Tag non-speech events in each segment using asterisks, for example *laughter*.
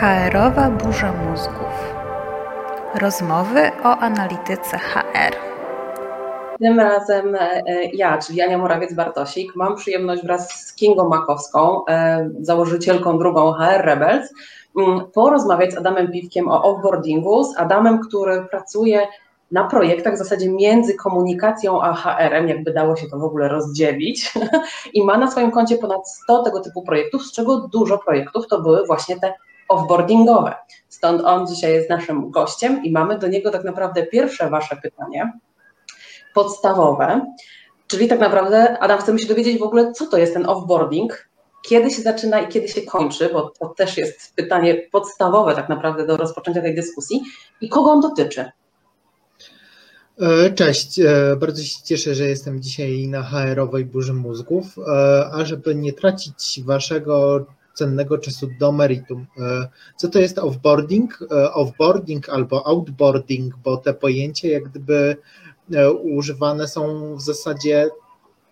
HR-owa burza mózgów. Rozmowy o analityce HR. Tym razem e, ja, czyli Ania Morawiec-Bartosik, mam przyjemność wraz z Kingą Makowską, e, założycielką drugą HR Rebels, mm, porozmawiać z Adamem Piwkiem o offboardingu, z Adamem, który pracuje na projektach w zasadzie między komunikacją a HR-em, jakby dało się to w ogóle rozdzielić *laughs* i ma na swoim koncie ponad 100 tego typu projektów, z czego dużo projektów to były właśnie te offboardingowe. Stąd on dzisiaj jest naszym gościem i mamy do niego tak naprawdę pierwsze Wasze pytanie, podstawowe, czyli tak naprawdę, Adam, chcemy się dowiedzieć w ogóle, co to jest ten offboarding, kiedy się zaczyna i kiedy się kończy, bo to też jest pytanie podstawowe tak naprawdę do rozpoczęcia tej dyskusji i kogo on dotyczy. E, cześć, e, bardzo się cieszę, że jestem dzisiaj na HR-owej burzy mózgów, e, a żeby nie tracić waszego cennego czasu do meritum. Co to jest offboarding? Offboarding albo outboarding, bo te pojęcia jak gdyby używane są w zasadzie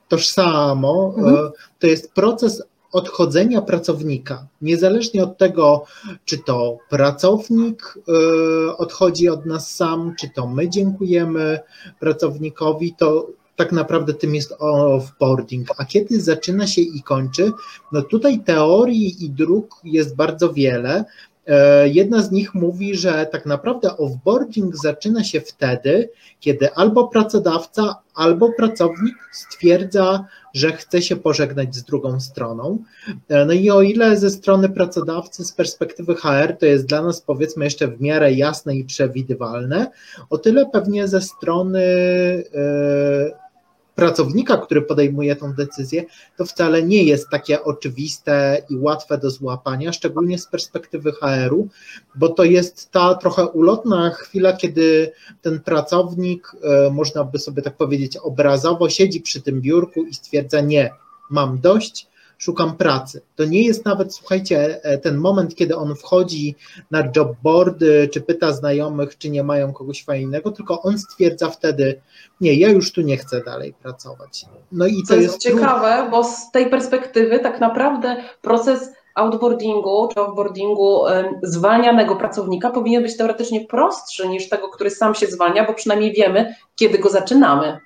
tożsamo. Mhm. To jest proces odchodzenia pracownika, niezależnie od tego, czy to pracownik odchodzi od nas sam, czy to my dziękujemy pracownikowi, to tak naprawdę tym jest offboarding. A kiedy zaczyna się i kończy, no tutaj teorii i dróg jest bardzo wiele. E, jedna z nich mówi, że tak naprawdę offboarding zaczyna się wtedy, kiedy albo pracodawca, albo pracownik stwierdza, że chce się pożegnać z drugą stroną. E, no i o ile ze strony pracodawcy, z perspektywy HR, to jest dla nas powiedzmy jeszcze w miarę jasne i przewidywalne, o tyle pewnie ze strony e, pracownika, który podejmuje tą decyzję, to wcale nie jest takie oczywiste i łatwe do złapania, szczególnie z perspektywy HR-u, bo to jest ta trochę ulotna chwila, kiedy ten pracownik, e, można by sobie tak powiedzieć, obrazowo siedzi przy tym biurku i stwierdza: Nie, mam dość, szukam pracy. To nie jest nawet, słuchajcie, e, ten moment, kiedy on wchodzi na jobboardy, czy pyta znajomych, czy nie mają kogoś fajnego, tylko on stwierdza wtedy, nie, ja już tu nie chcę dalej pracować. No i to, to jest, jest ciekawe, bo z tej perspektywy tak naprawdę proces outboardingu czy offboardingu zwalnianego pracownika powinien być teoretycznie prostszy niż tego, który sam się zwalnia, bo przynajmniej wiemy, kiedy go zaczynamy.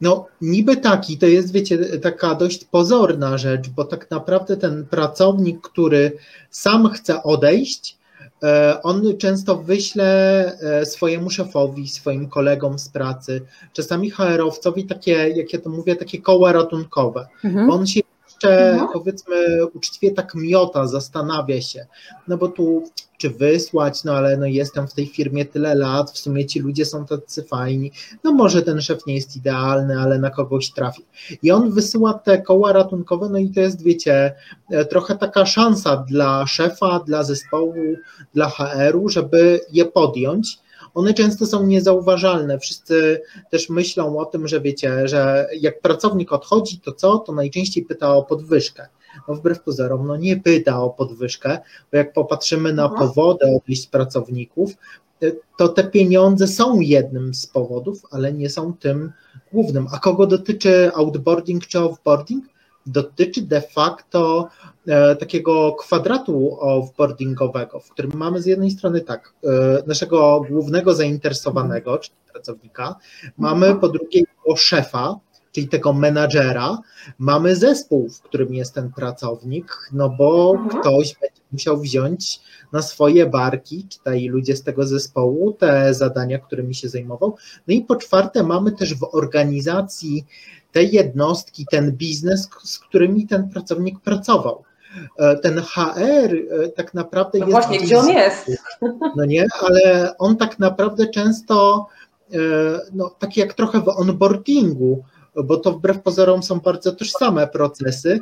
No, niby taki, to jest, wiecie, taka dość pozorna rzecz, bo tak naprawdę ten pracownik, który sam chce odejść, e, on często wyśle e, swojemu szefowi, swoim kolegom z pracy, czasami HR-owcowi takie, jak ja to mówię, takie koła ratunkowe. Mhm. On się jeszcze mhm. powiedzmy uczciwie tak miota, zastanawia się, no bo tu czy wysłać, no ale no jestem w tej firmie tyle lat, w sumie ci ludzie są tacy fajni, no może ten szef nie jest idealny, ale na kogoś trafi. I on wysyła te koła ratunkowe, no i to jest, wiecie, e, trochę taka szansa dla szefa, dla zespołu, dla HR-u, żeby je podjąć, one często są niezauważalne. Wszyscy też myślą o tym, że wiecie, że jak pracownik odchodzi, to co? To najczęściej pyta o podwyżkę. No wbrew pozorom, no nie pyta o podwyżkę, bo jak popatrzymy na mhm. powody odejść pracowników, to te pieniądze są jednym z powodów, ale nie są tym głównym. A kogo dotyczy outboarding czy offboarding? Dotyczy de facto e, takiego kwadratu offboardingowego, w którym mamy z jednej strony tak, e, naszego głównego zainteresowanego, czyli pracownika, mamy po drugie jego szefa, czyli tego menadżera, mamy zespół, w którym jest ten pracownik, no bo mhm. ktoś będzie musiał wziąć na swoje barki, czytaj ludzie z tego zespołu, te zadania, którymi się zajmował. No i po czwarte, mamy też w organizacji te jednostki, ten biznes, z którymi ten pracownik pracował. E, ten HR e, tak naprawdę no jest. Właśnie, gdzie on jest? *laughs* No nie, ale on tak naprawdę często, e, no, tak jak trochę w onboardingu, bo to wbrew pozorom są bardzo tożsame procesy,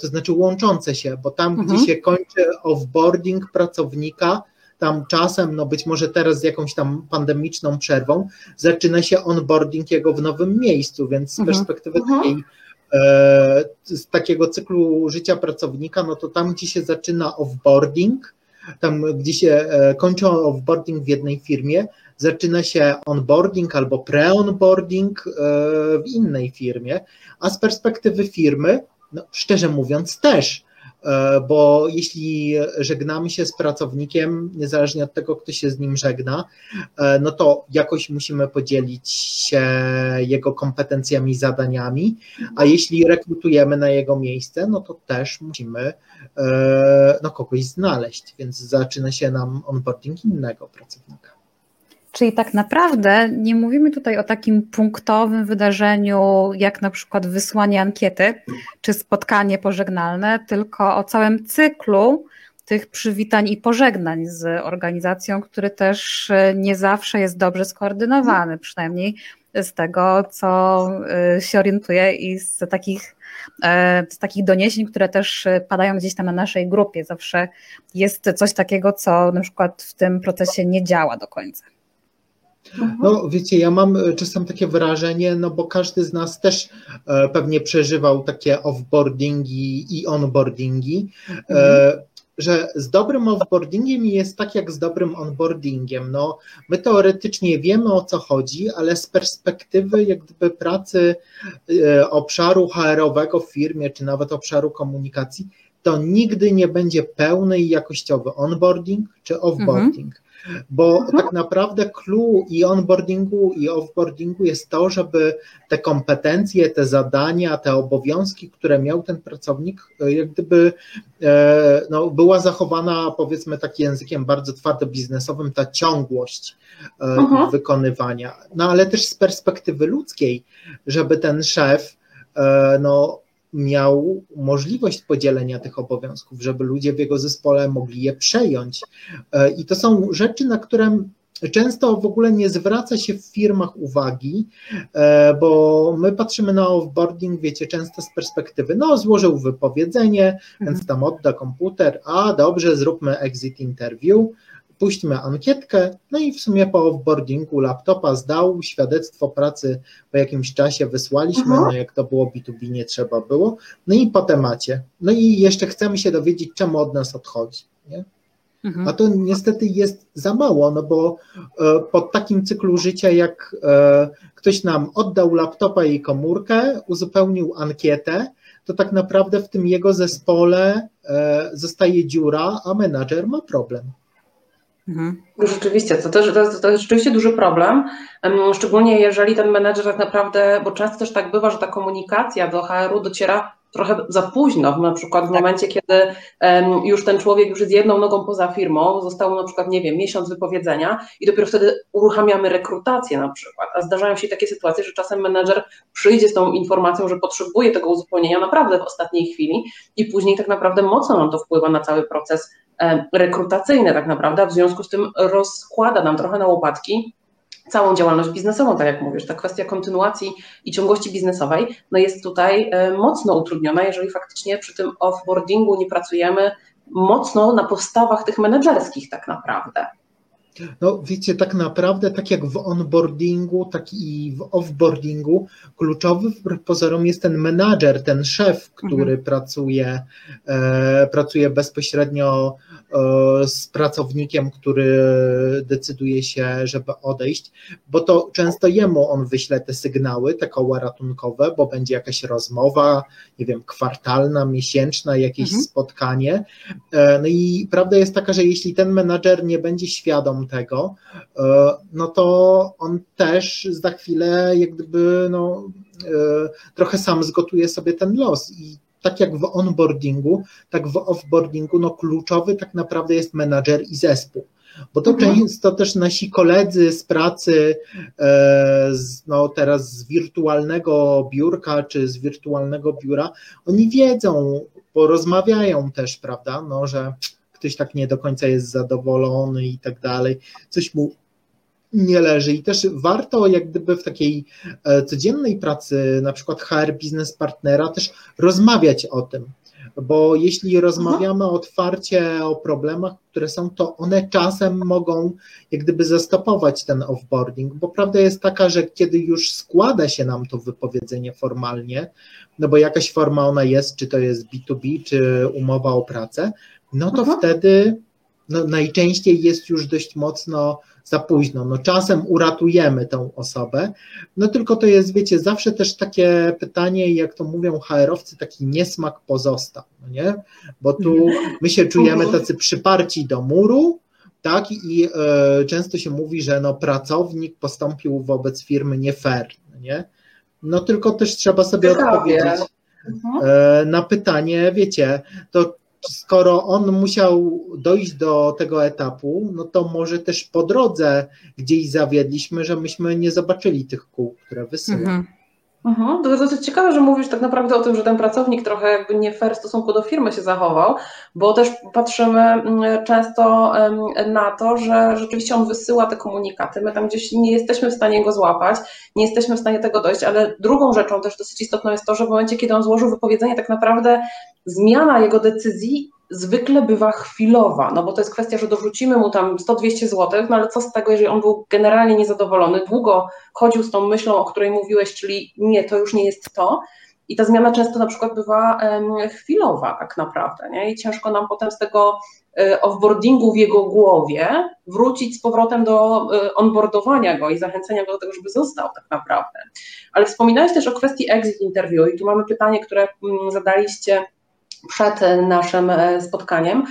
to znaczy łączące się, bo tam, mhm. gdzie się kończy offboarding pracownika, tam czasem, no być może teraz z jakąś tam pandemiczną przerwą, zaczyna się onboarding jego w nowym miejscu, więc z mhm. perspektywy mhm. takiej e, z takiego cyklu życia pracownika, no to tam, gdzie się zaczyna offboarding, tam, gdzie się e, kończy offboarding w jednej firmie, zaczyna się onboarding albo pre-onboarding e, w innej firmie, a z perspektywy firmy, no, szczerze mówiąc, też bo jeśli żegnamy się z pracownikiem, niezależnie od tego, kto się z nim żegna, e, no to jakoś musimy podzielić się jego kompetencjami, zadaniami, a jeśli rekrutujemy na jego miejsce, no to też musimy no, kogoś znaleźć, więc zaczyna się nam onboarding innego pracownika. Czyli tak naprawdę nie mówimy tutaj o takim punktowym wydarzeniu, jak na przykład wysłanie ankiety czy spotkanie pożegnalne, tylko o całym cyklu tych przywitań i pożegnań z organizacją, który też nie zawsze jest dobrze skoordynowany, przynajmniej z tego, co y, się orientuję i z takich, e, z takich doniesień, które też padają gdzieś tam na naszej grupie. Zawsze jest coś takiego, co na przykład w tym procesie nie działa do końca. No wiecie, ja mam e, czasem takie wrażenie, no bo każdy z nas też e, pewnie przeżywał takie offboardingi i onboardingi, e, mhm. że z dobrym offboardingiem jest tak jak z dobrym onboardingiem. No, my teoretycznie wiemy o co chodzi, ale z perspektywy jak gdyby pracy obszaru HR-owego w firmie, czy nawet obszaru komunikacji, to nigdy nie będzie pełny i jakościowy onboarding czy offboarding. Mhm bo tak naprawdę clue i onboardingu i offboardingu jest to, żeby te kompetencje, te zadania, te obowiązki, które miał ten pracownik, e, jak gdyby e, no, była zachowana, powiedzmy tak językiem bardzo twardo biznesowym, ta ciągłość e, mhm. wykonywania. No ale też z perspektywy ludzkiej, żeby ten szef no, miał możliwość podzielenia tych obowiązków, żeby ludzie w jego zespole mogli je przejąć. E, I to są rzeczy, na które często w ogóle nie zwraca się w firmach uwagi, e, bo my patrzymy na offboarding, wiecie, często z perspektywy, no złożył wypowiedzenie, mhm. więc tam odda komputer, a dobrze, zróbmy exit interview, puśćmy ankietkę, no i w sumie po offboardingu laptopa zdał, świadectwo pracy po jakimś czasie wysłaliśmy, mhm. no jak to było B2B nie trzeba było, no i po temacie. No i jeszcze chcemy się dowiedzieć, czemu od nas odchodzi, nie? Mhm. A to niestety jest za mało, no bo e, pod takim cyklu życia, jak e, ktoś nam oddał laptopa i komórkę, uzupełnił ankietę, to tak naprawdę w tym jego zespole e, zostaje dziura, a menadżer ma problem. Mhm. Rzeczywiście, to też to jest, to jest rzeczywiście duży problem, szczególnie jeżeli ten menedżer tak naprawdę, bo często też tak bywa, że ta komunikacja do HR-u dociera trochę za późno, na przykład w tak. momencie, kiedy um, już ten człowiek już jest jedną nogą poza firmą, zostało na przykład, nie wiem, miesiąc wypowiedzenia i dopiero wtedy uruchamiamy rekrutację na przykład, a zdarzają się takie sytuacje, że czasem menedżer przyjdzie z tą informacją, że potrzebuje tego uzupełnienia naprawdę w ostatniej chwili i później tak naprawdę mocno nam to wpływa na cały proces rekrutacyjne tak naprawdę, w związku z tym rozkłada nam trochę na łopatki całą działalność biznesową, tak jak mówisz. Ta kwestia kontynuacji i ciągłości biznesowej no jest tutaj e, mocno utrudniona, jeżeli faktycznie przy tym offboardingu nie pracujemy mocno na postawach tych menedżerskich tak naprawdę. No wiecie, tak naprawdę, tak jak w onboardingu, tak i w offboardingu, kluczowy pozorom jest ten menadżer, ten szef, który mhm. pracuje, e, pracuje bezpośrednio e, z pracownikiem, który decyduje się, żeby odejść, bo to często jemu on wyśle te sygnały, te koła ratunkowe, bo będzie jakaś rozmowa, nie wiem, kwartalna, miesięczna, jakieś mhm. spotkanie. E, no i prawda jest taka, że jeśli ten menadżer nie będzie świadom tego, e, no to on też za chwilę jak gdyby no, e, trochę sam zgotuje sobie ten los i tak jak w onboardingu, tak w offboardingu, no kluczowy tak naprawdę jest menadżer i zespół. Bo to mhm. często też nasi koledzy z pracy, e, no teraz z wirtualnego biurka czy z wirtualnego biura, oni wiedzą, porozmawiają też, prawda, no, że ktoś tak nie do końca jest zadowolony i tak dalej, coś mu nie leży. I też warto jak gdyby w takiej e, codziennej pracy, na przykład HR biznes partnera też rozmawiać o tym, bo jeśli rozmawiamy otwarcie o problemach, które są, to one czasem mogą jak gdyby zastopować ten offboarding, bo prawda jest taka, że kiedy już składa się nam to wypowiedzenie formalnie, no bo jakaś forma ona jest, czy to jest B2B, czy umowa o pracę, no to mhm. wtedy no, najczęściej jest już dość mocno za późno. No, czasem uratujemy tą osobę, no tylko to jest, wiecie, zawsze też takie pytanie, jak to mówią HR-owcy, taki niesmak pozostał, no nie? Bo tu my się czujemy tacy przyparci do muru, tak? I e, często się mówi, że no, pracownik postąpił wobec firmy nie fair, no nie? No tylko też trzeba sobie Ciekawie. odpowiedzieć mhm. e, na pytanie, wiecie, to skoro on musiał dojść do tego etapu, no to może też po drodze gdzieś zawiedliśmy, że myśmy nie zobaczyli tych kół, które wysyła. Mhm. Mhm. To jest dosyć ciekawe, że mówisz tak naprawdę o tym, że ten pracownik trochę jakby nie fair w stosunku do firmy się zachował, bo też patrzymy mm, często na to, że rzeczywiście on wysyła te komunikaty. My tam gdzieś nie jesteśmy w stanie go złapać, nie jesteśmy w stanie tego dojść, ale drugą rzeczą też dosyć istotną jest to, że w momencie, kiedy on złożył wypowiedzenie, tak naprawdę zmiana jego decyzji zwykle bywa chwilowa, no bo to jest kwestia, że dorzucimy mu tam 100-200 zł, no ale co z tego, jeżeli on był generalnie niezadowolony, długo chodził z tą myślą, o której mówiłeś, czyli nie, to już nie jest to. I ta zmiana często na przykład bywa chwilowa tak naprawdę, nie? I ciężko nam potem z tego e, offboardingu w jego głowie wrócić z powrotem do e, onboardowania go i zachęcenia go do tego, żeby został tak naprawdę. Ale wspominałeś też o kwestii exit interview i tu mamy pytanie, które mm, zadaliście przed naszym e, spotkaniem.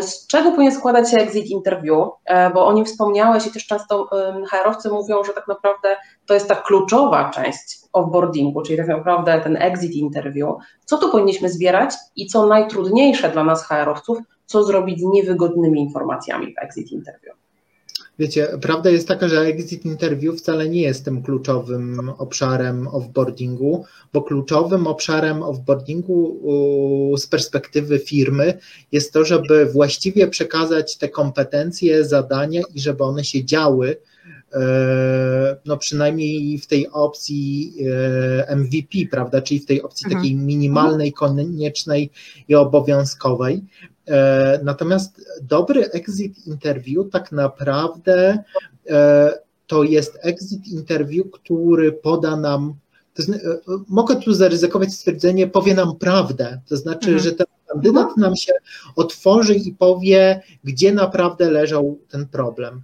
Z czego powinien składać się exit interview? E, bo o nim wspomniałeś i też często HR-owcy mówią, że tak naprawdę to jest ta kluczowa część offboardingu, czyli tak naprawdę ten exit interview. Co tu powinniśmy zbierać i co najtrudniejsze dla nas HR-owców, co zrobić z niewygodnymi informacjami w exit interview? Wiecie, prawda jest taka, że exit interview wcale nie jest tym kluczowym obszarem offboardingu, bo kluczowym obszarem offboardingu z perspektywy firmy jest to, żeby właściwie przekazać te kompetencje, zadania i żeby one się działy, e, no przynajmniej w tej opcji e, MVP, prawda, czyli w tej opcji mhm. takiej minimalnej, koniecznej i obowiązkowej. E, natomiast dobry exit interview tak naprawdę e, to jest exit interview, który poda nam, znaczy, mogę tu zaryzykować stwierdzenie, powie nam prawdę, to znaczy, mhm. że ten kandydat mhm. nam się otworzy i powie, gdzie naprawdę leżał ten problem.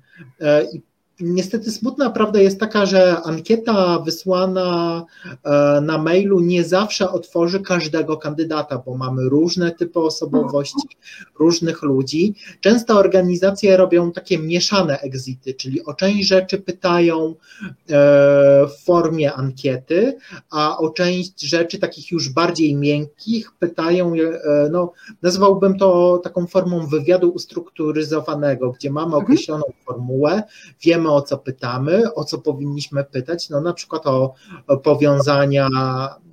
I Niestety smutna prawda jest taka, że ankieta wysłana e, na mailu nie zawsze otworzy każdego kandydata, bo mamy różne typy osobowości, różnych ludzi. Często organizacje robią takie mieszane exity, czyli o część rzeczy pytają e, w formie ankiety, a o część rzeczy takich już bardziej miękkich pytają, e, no nazwałbym to taką formą wywiadu ustrukturyzowanego, gdzie mamy mhm. określoną formułę, wiemy wiemy o co pytamy, o co powinniśmy pytać, no na przykład o, powiązania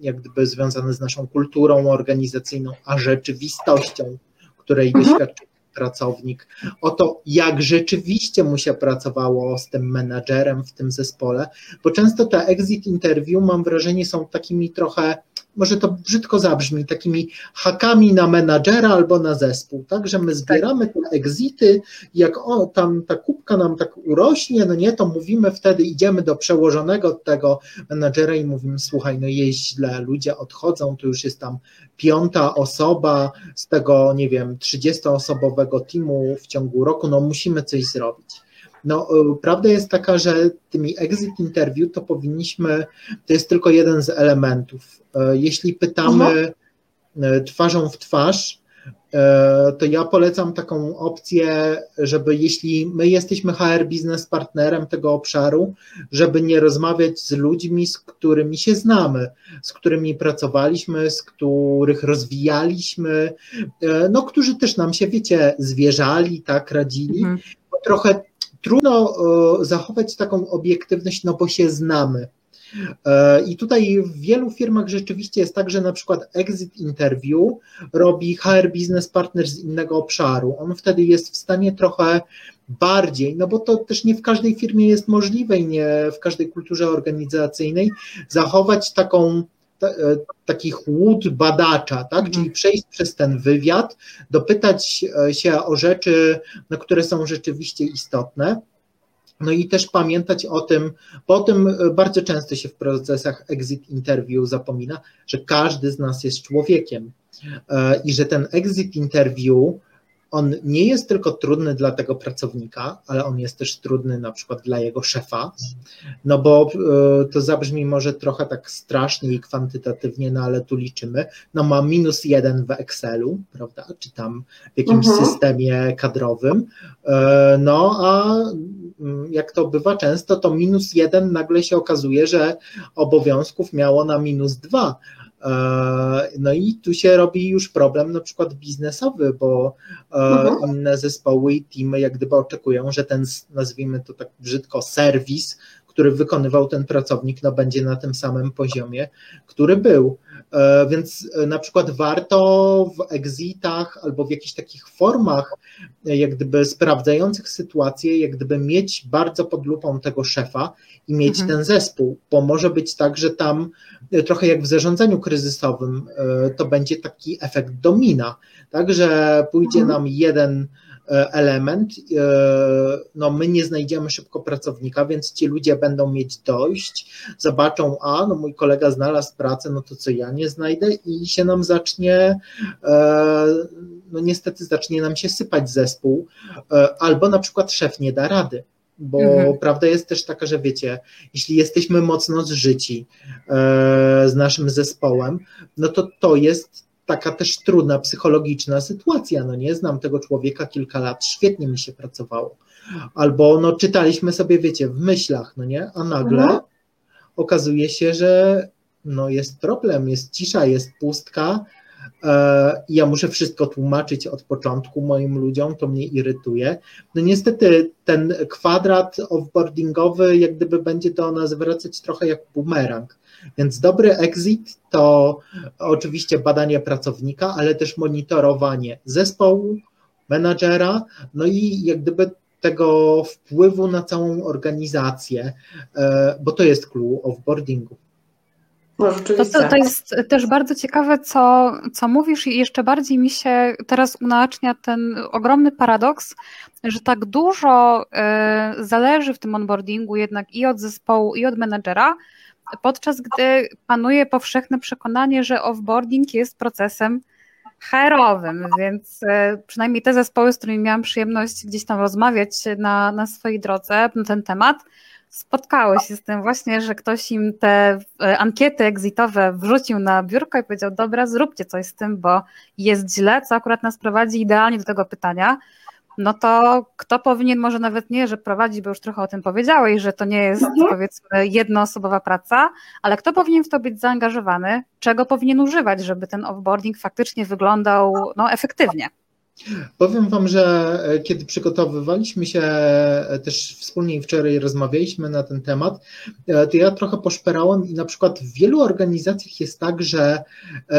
jak gdyby związane z naszą kulturą organizacyjną, a rzeczywistością, której mhm. doświadczył pracownik, o to, jak rzeczywiście mu się pracowało z tym menadżerem w tym zespole, bo często te exit interview, mam wrażenie, są takimi trochę może to brzydko zabrzmi, takimi hakami na menadżera albo na zespół, tak, że my zbieramy te exity, jak o, tam ta kubka nam tak urośnie, no nie, to mówimy wtedy, idziemy do przełożonego tego menadżera i mówimy, słuchaj, no jest źle, ludzie odchodzą, to już jest tam piąta osoba z tego, nie wiem, 30-osobowego teamu w ciągu roku, no musimy coś zrobić. No, y, prawda jest taka, że tymi exit interview to powinniśmy, to jest tylko jeden z elementów. Y, jeśli pytamy y, twarzą w twarz, to ja polecam taką opcję, żeby jeśli my jesteśmy HR biznes partnerem tego obszaru, żeby nie rozmawiać z ludźmi, z którymi się znamy, z którymi pracowaliśmy, z których rozwijaliśmy, no którzy też nam się, wiecie, zwierzali, tak, radzili, mhm. bo trochę trudno e, zachować taką obiektywność, no bo się znamy. E, I tutaj w wielu firmach rzeczywiście jest tak, że na przykład exit interview robi HR business partner z innego obszaru. On wtedy jest w stanie trochę bardziej, no bo to też nie w każdej firmie jest możliwe i nie w każdej kulturze organizacyjnej zachować taką E, taki chłód badacza, tak? czyli mhm. przejść przez ten wywiad, dopytać e, się o rzeczy, no, które są rzeczywiście istotne. No i też pamiętać o tym, bo o tym e, bardzo często się w procesach exit interview zapomina, że każdy z nas jest człowiekiem i że ten exit interview on nie jest tylko trudny dla tego pracownika, ale on jest też trudny na przykład dla jego szefa, no bo e, to zabrzmi może trochę tak strasznie i kwantytatywnie, no ale tu liczymy, no ma minus jeden w Excelu, prawda, czy tam w jakimś mhm. systemie kadrowym, e, no a mm, jak to bywa często, to minus jeden nagle się okazuje, że obowiązków miało na minus dwa, no i tu się robi już problem na przykład biznesowy, bo e, mhm. inne zespoły i teamy jak gdyby oczekują, że ten, nazwijmy to tak brzydko, serwis, który wykonywał ten pracownik, no będzie na tym samym poziomie, który był. E, więc na przykład warto w exitach albo w jakichś takich formach, jak gdyby sprawdzających sytuację, jak gdyby mieć bardzo pod lupą tego szefa i mieć mhm. ten zespół, bo może być tak, że tam e, trochę jak w zarządzaniu kryzysowym e, to będzie taki efekt domina, tak, że pójdzie mhm. nam jeden e, element, no my nie znajdziemy szybko pracownika, więc ci ludzie będą mieć dojść, zobaczą, a no mój kolega znalazł pracę, no to co ja nie znajdę i się nam zacznie, no niestety zacznie nam się sypać zespół, albo na przykład szef nie da rady bo mhm. prawda jest też taka, że wiecie, jeśli jesteśmy mocno zżyci e, z naszym zespołem, no to to jest taka też trudna psychologiczna sytuacja, no nie, znam tego człowieka kilka lat, świetnie mi się pracowało, albo no czytaliśmy sobie, wiecie, w myślach, no nie, a nagle mhm. okazuje się, że no jest problem, jest cisza, jest pustka, E, ja muszę wszystko tłumaczyć od początku moim ludziom, to mnie irytuje. No niestety ten kwadrat offboardingowy jak gdyby będzie do nas wracać trochę jak bumerang. Więc dobry exit to oczywiście badanie pracownika, ale też monitorowanie zespołu, menadżera, no i jak gdyby tego wpływu na całą organizację, e, bo to jest clue offboardingu. No, to, to, to, jest też bardzo ciekawe, co, co mówisz, i jeszcze bardziej mi się teraz unacznia ten ogromny paradoks, że tak dużo y, zależy w tym onboardingu jednak i od zespołu, i od menedżera, podczas gdy panuje powszechne przekonanie, że offboarding jest procesem HR-owym, więc y, przynajmniej te zespoły, z którymi miałam przyjemność gdzieś tam rozmawiać na, na swojej drodze na ten temat, spotkały się z tym właśnie, że ktoś im te e, ankiety exitowe wrzucił na biurko i powiedział, dobra, zróbcie coś z tym, bo jest źle, co akurat nas prowadzi idealnie do tego pytania, no to kto powinien, może nawet nie, że prowadzi, bo już trochę o tym powiedziałeś, że to nie jest mhm. powiedzmy jednoosobowa praca, ale kto powinien w to być zaangażowany, czego powinien używać, żeby ten offboarding faktycznie wyglądał no, efektywnie. Powiem Wam, że e, kiedy przygotowywaliśmy się e, też wspólnie wczoraj rozmawialiśmy na ten temat, e, to ja trochę poszperałem i na przykład w wielu organizacjach jest tak, że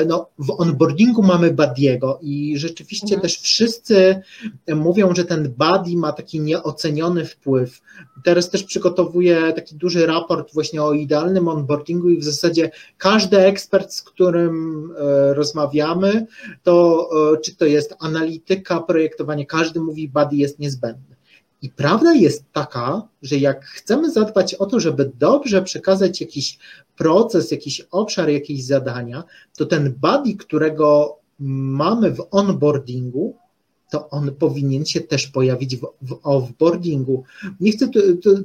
no, w onboardingu mamy badiego i rzeczywiście mhm. też wszyscy mówią, że ten buddy ma taki nieoceniony wpływ. Teraz też przygotowuję taki duży raport właśnie o idealnym onboardingu i w zasadzie każdy ekspert, z którym rozmawiamy, to czy to jest analityk, analityka, projektowanie, każdy mówi, buddy jest niezbędny. I prawda jest taka, że jak chcemy zadbać o to, żeby dobrze przekazać jakiś proces, jakiś obszar, jakieś zadania, to ten buddy, którego mamy w onboardingu, to on powinien się też pojawić w, w offboardingu. Nie chcę, to,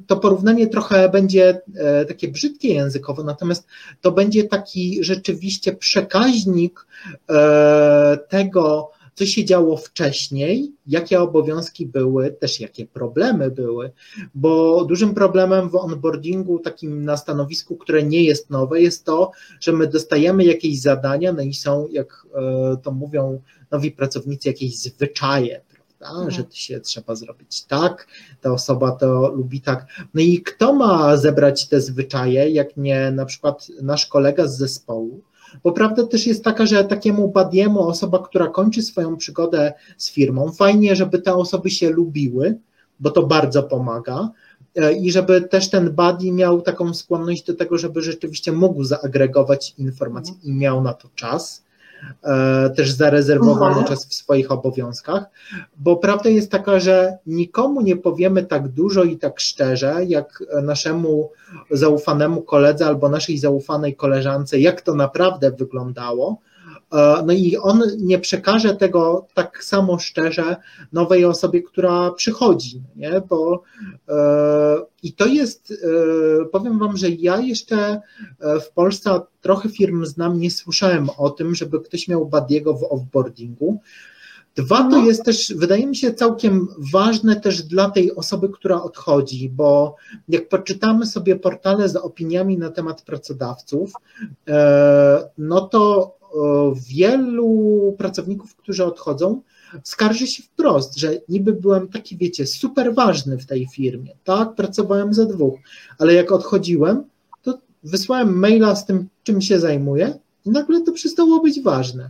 to, porównanie trochę będzie e, takie brzydkie językowo, natomiast to będzie taki rzeczywiście przekaźnik e, tego, co się działo wcześniej, jakie obowiązki były, też jakie problemy były, bo dużym problemem w onboardingu, takim na stanowisku, które nie jest nowe, jest to, że my dostajemy jakieś zadania, no i są, jak e, to mówią nowi pracownicy, jakieś zwyczaje, Mhm. że to się trzeba zrobić tak, ta osoba to lubi tak. No i kto ma zebrać te zwyczaje, jak nie na przykład nasz kolega z zespołu, bo prawda też jest taka, że takiemu badiemu, osoba, która kończy swoją przygodę z firmą, fajnie, żeby te osoby się lubiły, bo to bardzo pomaga. E, I żeby też ten buddy miał taką skłonność do tego, żeby rzeczywiście mógł zaagregować informacje i miał na to czas też zarezerwowany mhm. czas w swoich obowiązkach, bo prawda jest taka, że nikomu nie powiemy tak dużo i tak szczerze, jak naszemu zaufanemu koledze albo naszej zaufanej koleżance, jak to naprawdę wyglądało, no i on nie przekaże tego tak samo szczerze nowej osobie, która przychodzi, nie? Bo i to jest, powiem Wam, że ja jeszcze w Polsce trochę firm znam, nie słyszałem o tym, żeby ktoś miał badiego w offboardingu. Dwa to no. jest też, wydaje mi się, całkiem ważne też dla tej osoby, która odchodzi, bo jak poczytamy sobie portale z opiniami na temat pracodawców, e, no to e, wielu pracowników, którzy odchodzą, skarży się wprost, że niby byłem taki, wiecie, super ważny w tej firmie, tak, pracowałem ze dwóch, ale jak odchodziłem, to wysłałem maila z tym, czym się zajmuję i nagle to przestało być ważne.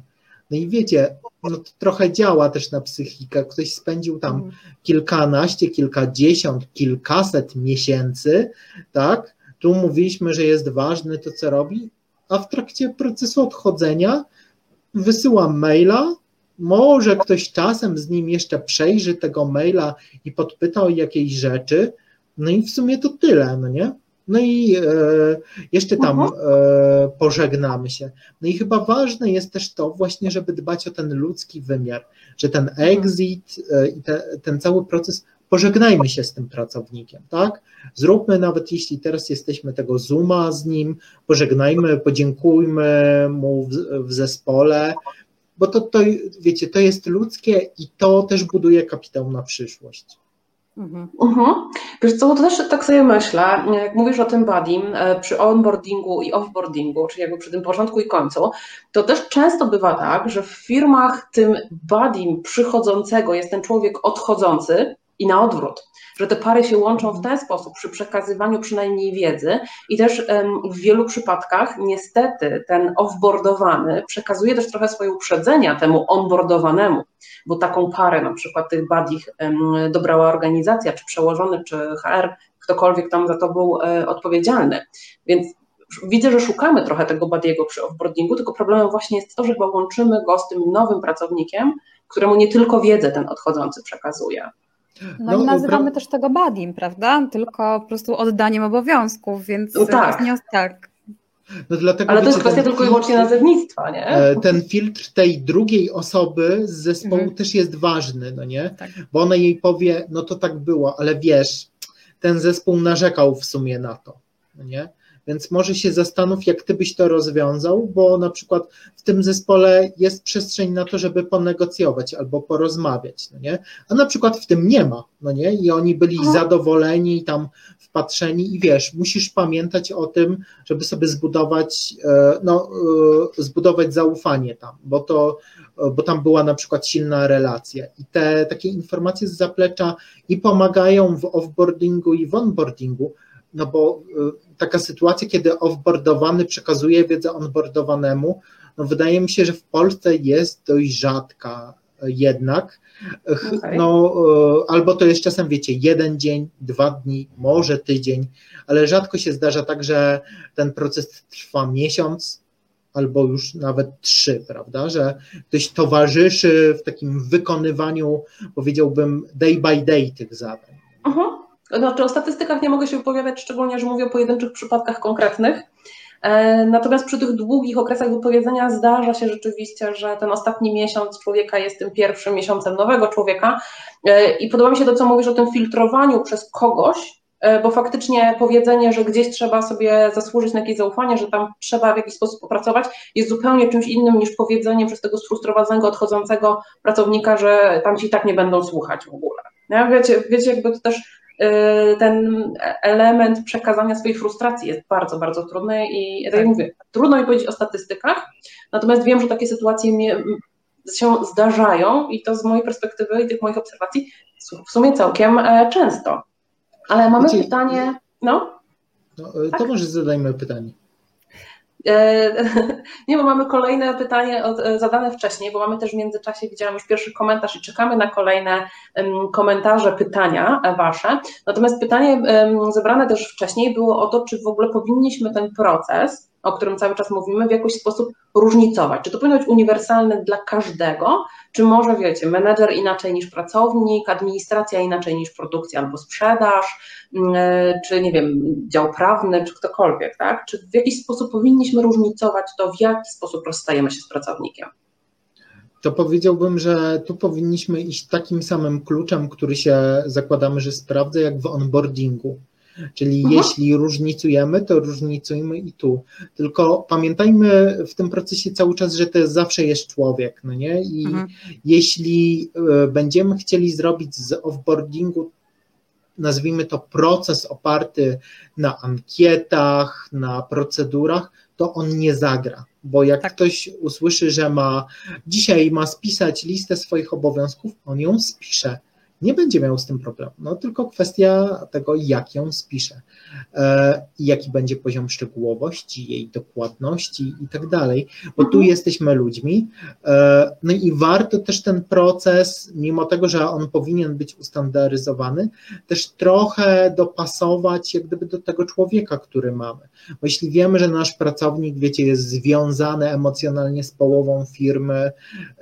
No i wiecie, no to trochę działa też na psychikę. Ktoś spędził tam mhm. kilkanaście, kilkadziesiąt, kilkaset miesięcy, tak? Tu mówiliśmy, że jest ważny to, co robi, a w trakcie procesu odchodzenia wysyła maila, może ktoś czasem z nim jeszcze przejrzy tego maila i podpyta o jakieś rzeczy, no i w sumie to tyle, no nie? No i e, jeszcze tam mhm. e, pożegnamy się. No i chyba ważne jest też to właśnie, żeby dbać o ten ludzki wymiar, że ten mhm. exit e, i te, ten cały proces, pożegnajmy się z tym pracownikiem, tak? Zróbmy nawet jeśli teraz jesteśmy tego Zooma z nim, pożegnajmy, podziękujmy mu w, w zespole, bo to, to, wiecie, to jest ludzkie i to też buduje kapitał na przyszłość. Mhm. Mhm. Wiesz co, to też tak sobie myślę, jak mówisz o tym budding, e, przy onboardingu i offboardingu, czyli jakby przy tym początku i końcu, to też często bywa tak, że w firmach tym budding przychodzącego jest ten człowiek odchodzący i na odwrót że te pary się łączą w ten sposób przy przekazywaniu przynajmniej wiedzy i też w wielu przypadkach niestety ten offboardowany przekazuje też trochę swoje uprzedzenia temu onboardowanemu, bo taką parę na przykład tych badich dobrała organizacja, czy przełożony, czy HR, ktokolwiek tam za to był e, odpowiedzialny. Więc widzę, że szukamy trochę tego badiego przy offboardingu, tylko problemem właśnie jest to, że chyba łączymy go z tym nowym pracownikiem, któremu nie tylko wiedzę ten odchodzący przekazuje. No, no i nazywamy pra... też tego badim, prawda? Tylko po prostu oddaniem obowiązków, więc no tak. Nie, tak. No dlatego, Ale to jest kwestia tylko i wyłącznie nazewnictwa, nie? E, ten filtr tej drugiej osoby z zespołu mhm. też jest ważny, no nie? Tak. Bo ona jej powie, no to tak było, ale wiesz, ten zespół narzekał w sumie na to, no nie? Więc może się zastanów, jak ty byś to rozwiązał, bo na przykład w tym zespole jest przestrzeń na to, żeby ponegocjować albo porozmawiać, no nie? A na przykład w tym nie ma, no nie? I oni byli no. zadowoleni i tam wpatrzeni i wiesz, musisz pamiętać o tym, żeby sobie zbudować, e, no, e, zbudować zaufanie tam, bo to, bo tam była na przykład silna relacja i te takie informacje z zaplecza i pomagają w offboardingu i w onboardingu, no bo taka sytuacja, kiedy offboardowany przekazuje wiedzę onboardowanemu, no wydaje mi się, że w Polsce jest dość rzadka jednak. Okay. No, y, albo to jest czasem, wiecie, jeden dzień, dwa dni, może tydzień, ale rzadko się zdarza tak, że ten proces trwa miesiąc, albo już nawet trzy, prawda? Że ktoś towarzyszy w takim wykonywaniu, powiedziałbym, day by day tych zadań. Uh Znaczy o statystykach nie mogę się wypowiadać, szczególnie, że mówię o pojedynczych przypadkach konkretnych. E, natomiast przy tych długich okresach wypowiedzenia zdarza się rzeczywiście, że ten ostatni miesiąc człowieka jest tym pierwszym miesiącem nowego człowieka. E, I podoba mi się to, co mówisz o tym filtrowaniu przez kogoś, e, bo faktycznie powiedzenie, że gdzieś trzeba sobie zasłużyć na jakieś zaufanie, że tam trzeba w jakiś sposób popracować, jest zupełnie czymś innym niż powiedzenie przez tego sfrustrowanego, odchodzącego pracownika, że tam ci tak nie będą słuchać w ogóle. Wiecie, wiecie, jakby to też ten element przekazania swojej frustracji jest bardzo, bardzo trudny i tak jak mówię, trudno mi powiedzieć o statystykach, natomiast wiem, że takie sytuacje się zdarzają i to z mojej perspektywy i tych moich obserwacji w sumie całkiem e, często. Ale mamy Wiecie, pytanie, no? no to tak? może zadajmy pytanie. E, *laughs* nie, bo mamy kolejne pytanie e, zadane wcześniej, bo mamy też w międzyczasie, widziałam już pierwszy komentarz i czekamy na kolejne komentarze, pytania e, Wasze. Natomiast pytanie zebrane też wcześniej było o to, czy w ogóle powinniśmy ten proces o którym cały czas mówimy, w jakiś sposób różnicować? Czy to powinno być uniwersalne dla każdego, czy może, wiecie, menedżer inaczej niż pracownik, administracja inaczej niż produkcja albo sprzedaż, mm, czy nie wiem, dział prawny, czy ktokolwiek, tak? Czy w jakiś sposób powinniśmy różnicować to, w jaki sposób rozstajemy się z pracownikiem? to powiedziałbym, że tu powinniśmy iść takim samym kluczem, który się zakładamy, że sprawdza, jak w onboardingu. Czyli mhm. jeśli różnicujemy, to różnicujmy i tu. Tylko pamiętajmy w tym procesie cały czas, że to zawsze jest człowiek, no nie? I mhm. jeśli e, będziemy chcieli zrobić z offboardingu nazwijmy to proces oparty na ankietach, na procedurach, to on nie zagra. Bo jak tak. ktoś usłyszy, że ma dzisiaj ma spisać listę swoich obowiązków, on ją spisze nie będzie miał z tym problemu. No tylko kwestia tego, jak ją spisze e, i jaki będzie poziom szczegółowości, jej dokładności i tak dalej, bo tu mhm. jesteśmy ludźmi. E, no i warto też ten proces, mimo tego, że on powinien być ustandaryzowany, też trochę dopasować jak gdyby do tego człowieka, który mamy. Bo jeśli wiemy, że nasz pracownik, wiecie, jest związany emocjonalnie z połową firmy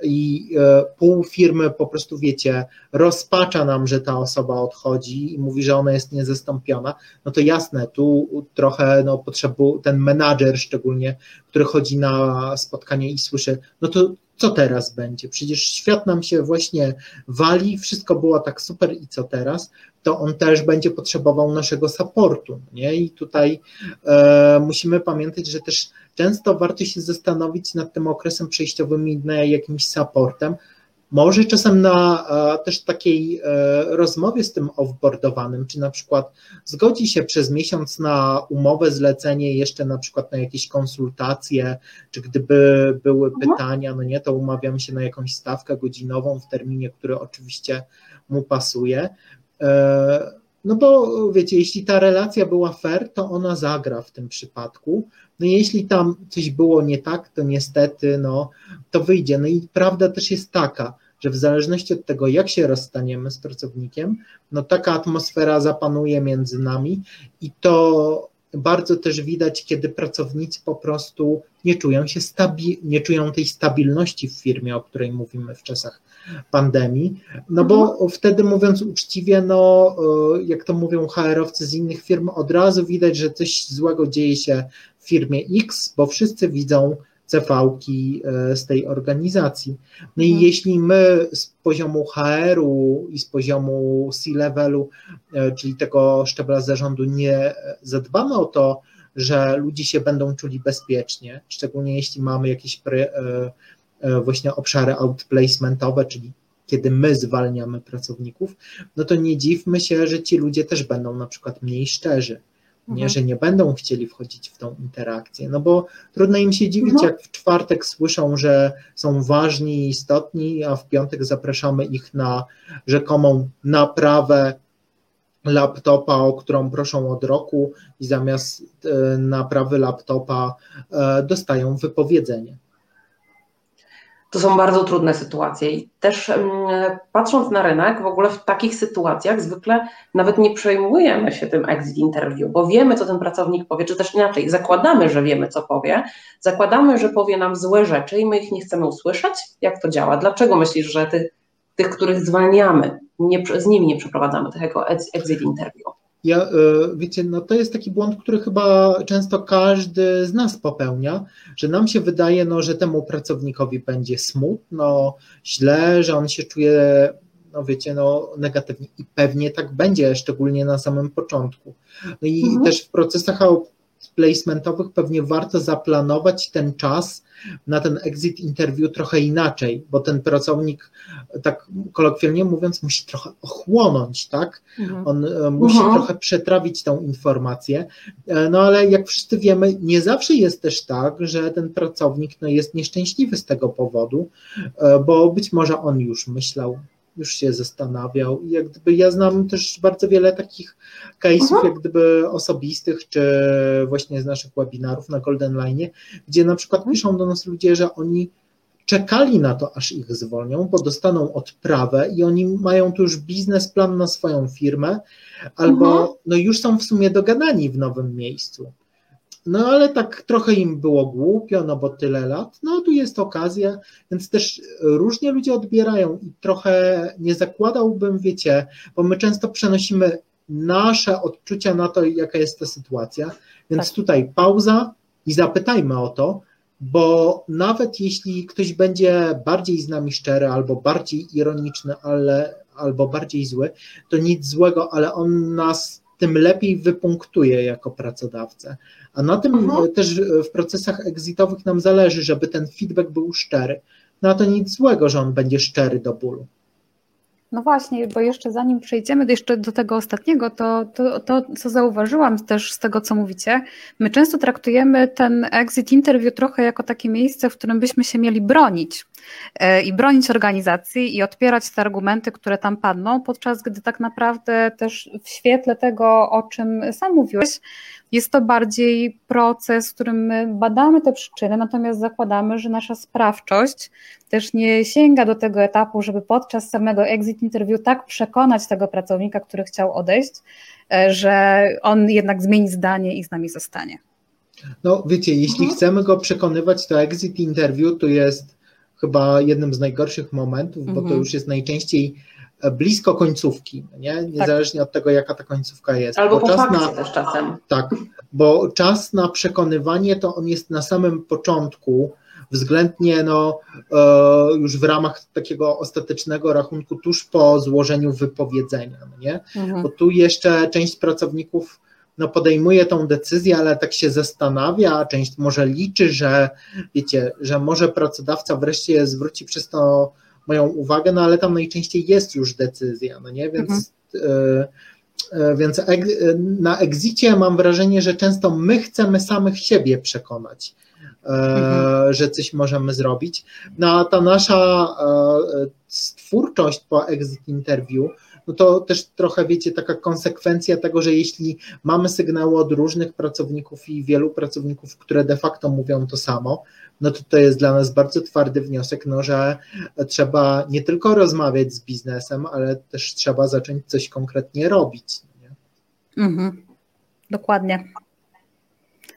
i e, pół firmy po prostu, wiecie, rozpacza wytłumacza nam, że ta osoba odchodzi i mówi, że ona jest niezastąpiona, no to jasne, tu trochę no, potrzebu, ten menadżer szczególnie, który chodzi na spotkanie i słyszy, no to co teraz będzie? Przecież świat nam się właśnie wali, wszystko było tak super i co teraz? To on też będzie potrzebował naszego supportu, nie? I tutaj e, musimy pamiętać, że też często warto się zastanowić nad tym okresem przejściowym i jakimś supportem, może czasem na też takiej e, rozmowie z tym offboardowanym, czy na przykład zgodzi się przez miesiąc na umowę, zlecenie, jeszcze na przykład na jakieś konsultacje, czy gdyby były mhm. pytania, no nie, to umawiam się na jakąś stawkę godzinową w terminie, który oczywiście mu pasuje. No bo wiecie, jeśli ta relacja była fair, to ona zagra w tym przypadku. No jeśli tam coś było nie tak, to niestety, no to wyjdzie. No i prawda też jest taka, że w zależności od tego, jak się rozstaniemy z pracownikiem, no taka atmosfera zapanuje między nami i to bardzo też widać, kiedy pracownicy po prostu nie czują się stabi- nie czują tej stabilności w firmie, o której mówimy w czasach pandemii, no bo mhm. wtedy mówiąc uczciwie, no e, jak to mówią HR-owcy z innych firm, od razu widać, że coś złego dzieje się w firmie X, bo wszyscy widzą CV-ki e, z tej organizacji. No i mhm. jeśli my z poziomu HR-u i z poziomu C-levelu, e, czyli tego szczebla zarządu, nie zadbamy o to, że ludzie się będą czuli bezpiecznie, szczególnie jeśli mamy jakieś E, właśnie obszary outplacementowe, czyli kiedy my zwalniamy pracowników, no to nie dziwmy się, że ci ludzie też będą na przykład mniej szczerzy. Nie, mhm. że nie będą chcieli wchodzić w tą interakcję, no bo trudno im się dziwić, mhm. jak w czwartek słyszą, że są ważni i istotni, a w piątek zapraszamy ich na rzekomą naprawę laptopa, o którą proszą od roku i zamiast e, naprawy laptopa e, dostają wypowiedzenie. To są bardzo trudne sytuacje i też patrząc na rynek, w ogóle w takich sytuacjach zwykle nawet nie przejmujemy się tym exit interview, bo wiemy, co ten pracownik powie, czy też inaczej, zakładamy, że wiemy, co powie, zakładamy, że powie nam złe rzeczy i my ich nie chcemy usłyszeć. Jak to działa? Dlaczego myślisz, że ty, tych, których zwalniamy, nie, z nimi nie przeprowadzamy tego exit interview? Ja, e, wiecie, no to jest taki błąd, który chyba często każdy z nas popełnia, że nam się wydaje, no, że temu pracownikowi będzie smutno, źle, że on się czuje, no wiecie, no negatywnie i pewnie tak będzie, szczególnie na samym początku. No i mhm. też w procesach placementowych pewnie warto zaplanować ten czas na ten exit interview trochę inaczej, bo ten pracownik, tak kolokwialnie mówiąc, musi trochę ochłonąć, tak? Mhm. On e, musi mhm. trochę przetrawić tą informację. E, no ale jak wszyscy wiemy, nie zawsze jest też tak, że ten pracownik no, jest nieszczęśliwy z tego powodu, e, bo być może on już myślał, już się zastanawiał. I jak gdyby ja znam też bardzo wiele takich case'ów, jak gdyby osobistych, czy właśnie z naszych webinarów na Golden Line, gdzie na przykład mhm. piszą do nas ludzie, że oni czekali na to, aż ich zwolnią, bo dostaną odprawę i oni mają tu już biznesplan na swoją firmę, albo mhm. no już są w sumie dogadani w nowym miejscu. No ale tak trochę im było głupio, no bo tyle lat, no tu jest okazja, więc też różnie ludzie odbierają i trochę nie zakładałbym, wiecie, bo my często przenosimy nasze odczucia na to, jaka jest ta sytuacja, więc tak. tutaj pauza i zapytajmy o to, bo nawet jeśli ktoś będzie bardziej z nami szczery, albo bardziej ironiczny, ale, albo bardziej zły, to nic złego, ale on nas tym lepiej wypunktuje jako pracodawcę. A na tym mhm. też w procesach exitowych nam zależy, żeby ten feedback był szczery. No a to nic złego, że on będzie szczery do bólu. No właśnie, bo jeszcze zanim przejdziemy jeszcze do tego ostatniego, to, to, to, co zauważyłam też z tego, co mówicie, my często traktujemy ten exit interview trochę jako takie miejsce, w którym byśmy się mieli bronić e, i bronić organizacji i odpierać te argumenty, które tam padną, podczas gdy tak naprawdę też w świetle tego, o czym sam mówiłeś, jest to bardziej proces, w którym my badamy te przyczyny, natomiast zakładamy, że nasza sprawczość też nie sięga do tego etapu, żeby podczas samego exit interview tak przekonać tego pracownika, który chciał odejść, e, że on jednak zmieni zdanie i z nami zostanie. No wiecie, jeśli mhm. chcemy go przekonywać, to exit interview to jest chyba jednym z najgorszych momentów, bo to mhm. już jest najczęściej blisko końcówki, nie? Tak. niezależnie tak. od tego, jaka ta końcówka jest. Albo bo po czas na, też czasem. Tak, bo czas na przekonywanie to on jest na samym początku, względnie no, e, już w ramach takiego ostatecznego rachunku tuż po złożeniu wypowiedzenia, no nie? Mhm. Bo tu jeszcze część pracowników no, podejmuje tą decyzję, ale tak się zastanawia, część może liczy, że wiecie, że może pracodawca wreszcie zwróci przez to moją uwagę, no ale tam najczęściej jest już decyzja, no nie, więc mhm. y, y, więc na egzicie mam wrażenie, że często my chcemy samych siebie przekonać, e, mhm. że coś możemy zrobić. No a ta nasza twórczość po exit interview no to też trochę, wiecie, taka konsekwencja tego, że jeśli mamy sygnały od różnych pracowników i wielu pracowników, które de facto mówią to samo, no to to jest dla nas bardzo twardy wniosek, no, że trzeba nie tylko rozmawiać z biznesem, ale też trzeba zacząć coś konkretnie robić. Mhm. Dokładnie.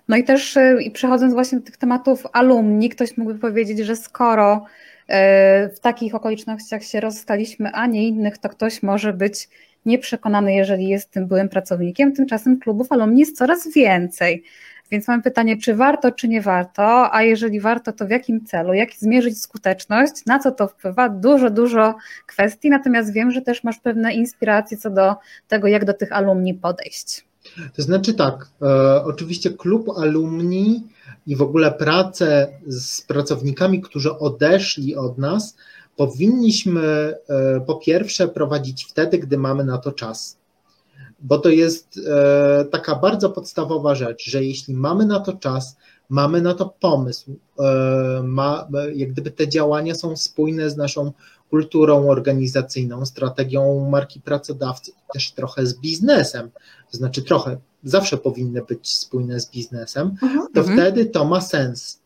No i też y, przechodząc właśnie do tych tematów alumni, ktoś mógłby powiedzieć, że skoro w takich okolicznościach się rozstaliśmy, a nie innych, to ktoś może być nieprzekonany, jeżeli jest tym byłym pracownikiem. Tymczasem klubów alumni jest coraz więcej. Więc mam pytanie, czy warto, czy nie warto, a jeżeli warto, to w jakim celu, jak zmierzyć skuteczność, na co to wpływa? Dużo, dużo kwestii, natomiast wiem, że też masz pewne inspiracje co do tego, jak do tych alumni podejść. To znaczy tak, e, oczywiście klub alumni i w ogóle pracę z pracownikami, którzy odeszli od nas, powinniśmy e, po pierwsze prowadzić wtedy, gdy mamy na to czas. Bo to jest e, taka bardzo podstawowa rzecz, że jeśli mamy na to czas, mamy na to pomysł, e, ma, jak gdyby te działania są spójne z naszą kulturą organizacyjną, strategią marki pracodawcy, też trochę z biznesem, to znaczy trochę, zawsze powinny być spójne z biznesem, mhm. to mhm. wtedy to ma sens.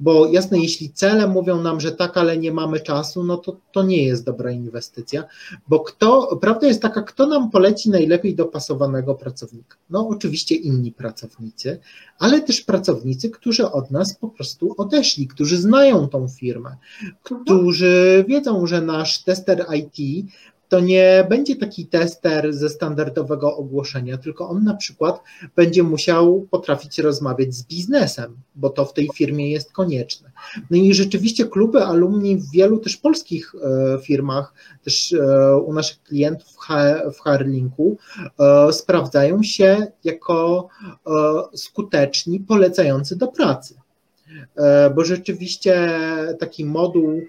Bo jasne, jeśli cele mówią nam, że tak, ale nie mamy czasu, no to to nie jest dobra inwestycja, bo kto, prawda jest taka, kto nam poleci najlepiej dopasowanego pracownika? No oczywiście inni pracownicy, ale też pracownicy, którzy od nas po prostu odeszli, którzy znają tą firmę, którzy wiedzą, że nasz tester IT to nie będzie taki tester ze standardowego ogłoszenia, tylko on na przykład będzie musiał potrafić rozmawiać z biznesem, bo to w tej firmie jest konieczne. No i rzeczywiście kluby alumni w wielu też polskich e, firmach, też e, u naszych klientów w Harlinku e, sprawdzają się jako skuteczni polecający do pracy. E, bo rzeczywiście taki moduł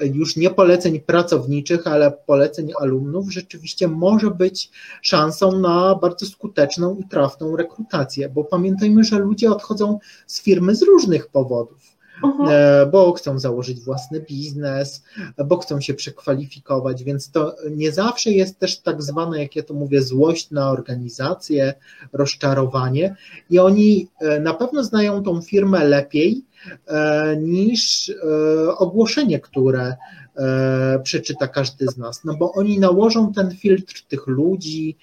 już nie poleceń pracowniczych, ale poleceń alumnów rzeczywiście może być szansą na bardzo skuteczną i trafną rekrutację, bo pamiętajmy, że ludzie odchodzą z firmy z różnych powodów. Mhm. E, bo chcą założyć własny biznes, bo chcą się przekwalifikować, więc to nie zawsze jest też tak zwane, jak ja to mówię, złość na organizację, rozczarowanie i oni e, na pewno znają tą firmę lepiej e, niż ogłoszenie, które przeczyta każdy z nas, no bo oni nałożą ten filtr tych ludzi,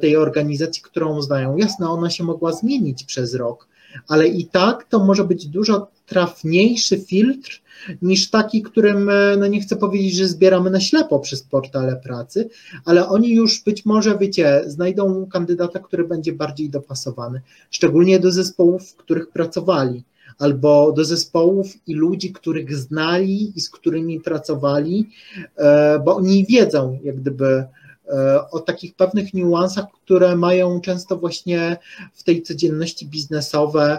tej organizacji, którą znają. Jasne, ona się mogła zmienić przez rok, ale i tak to może być dużo trafniejszy filtr niż taki, którym, e, no nie chcę powiedzieć, że zbieramy na ślepo przez portale pracy, ale oni już być może, wiecie, znajdą kandydata, który będzie bardziej dopasowany, szczególnie do zespołów, w których pracowali, albo do zespołów i ludzi, których znali i z którymi pracowali, e, bo oni wiedzą, jak gdyby, e, o takich pewnych niuansach, które mają często właśnie w tej codzienności biznesowej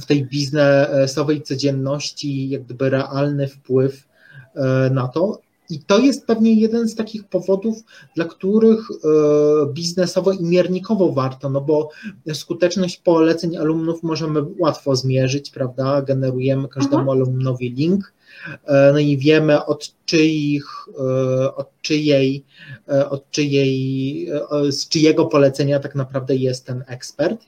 w tej biznesowej codzienności jak gdyby realny wpływ e, na to. I to jest pewnie jeden z takich powodów, dla których e, biznesowo i miernikowo warto, no bo skuteczność poleceń alumnów możemy łatwo zmierzyć, prawda? Generujemy każdemu mhm. alumnowi link, no i wiemy od czyich, od czyjej, od czyjej, z czyjego polecenia tak naprawdę jest ten ekspert.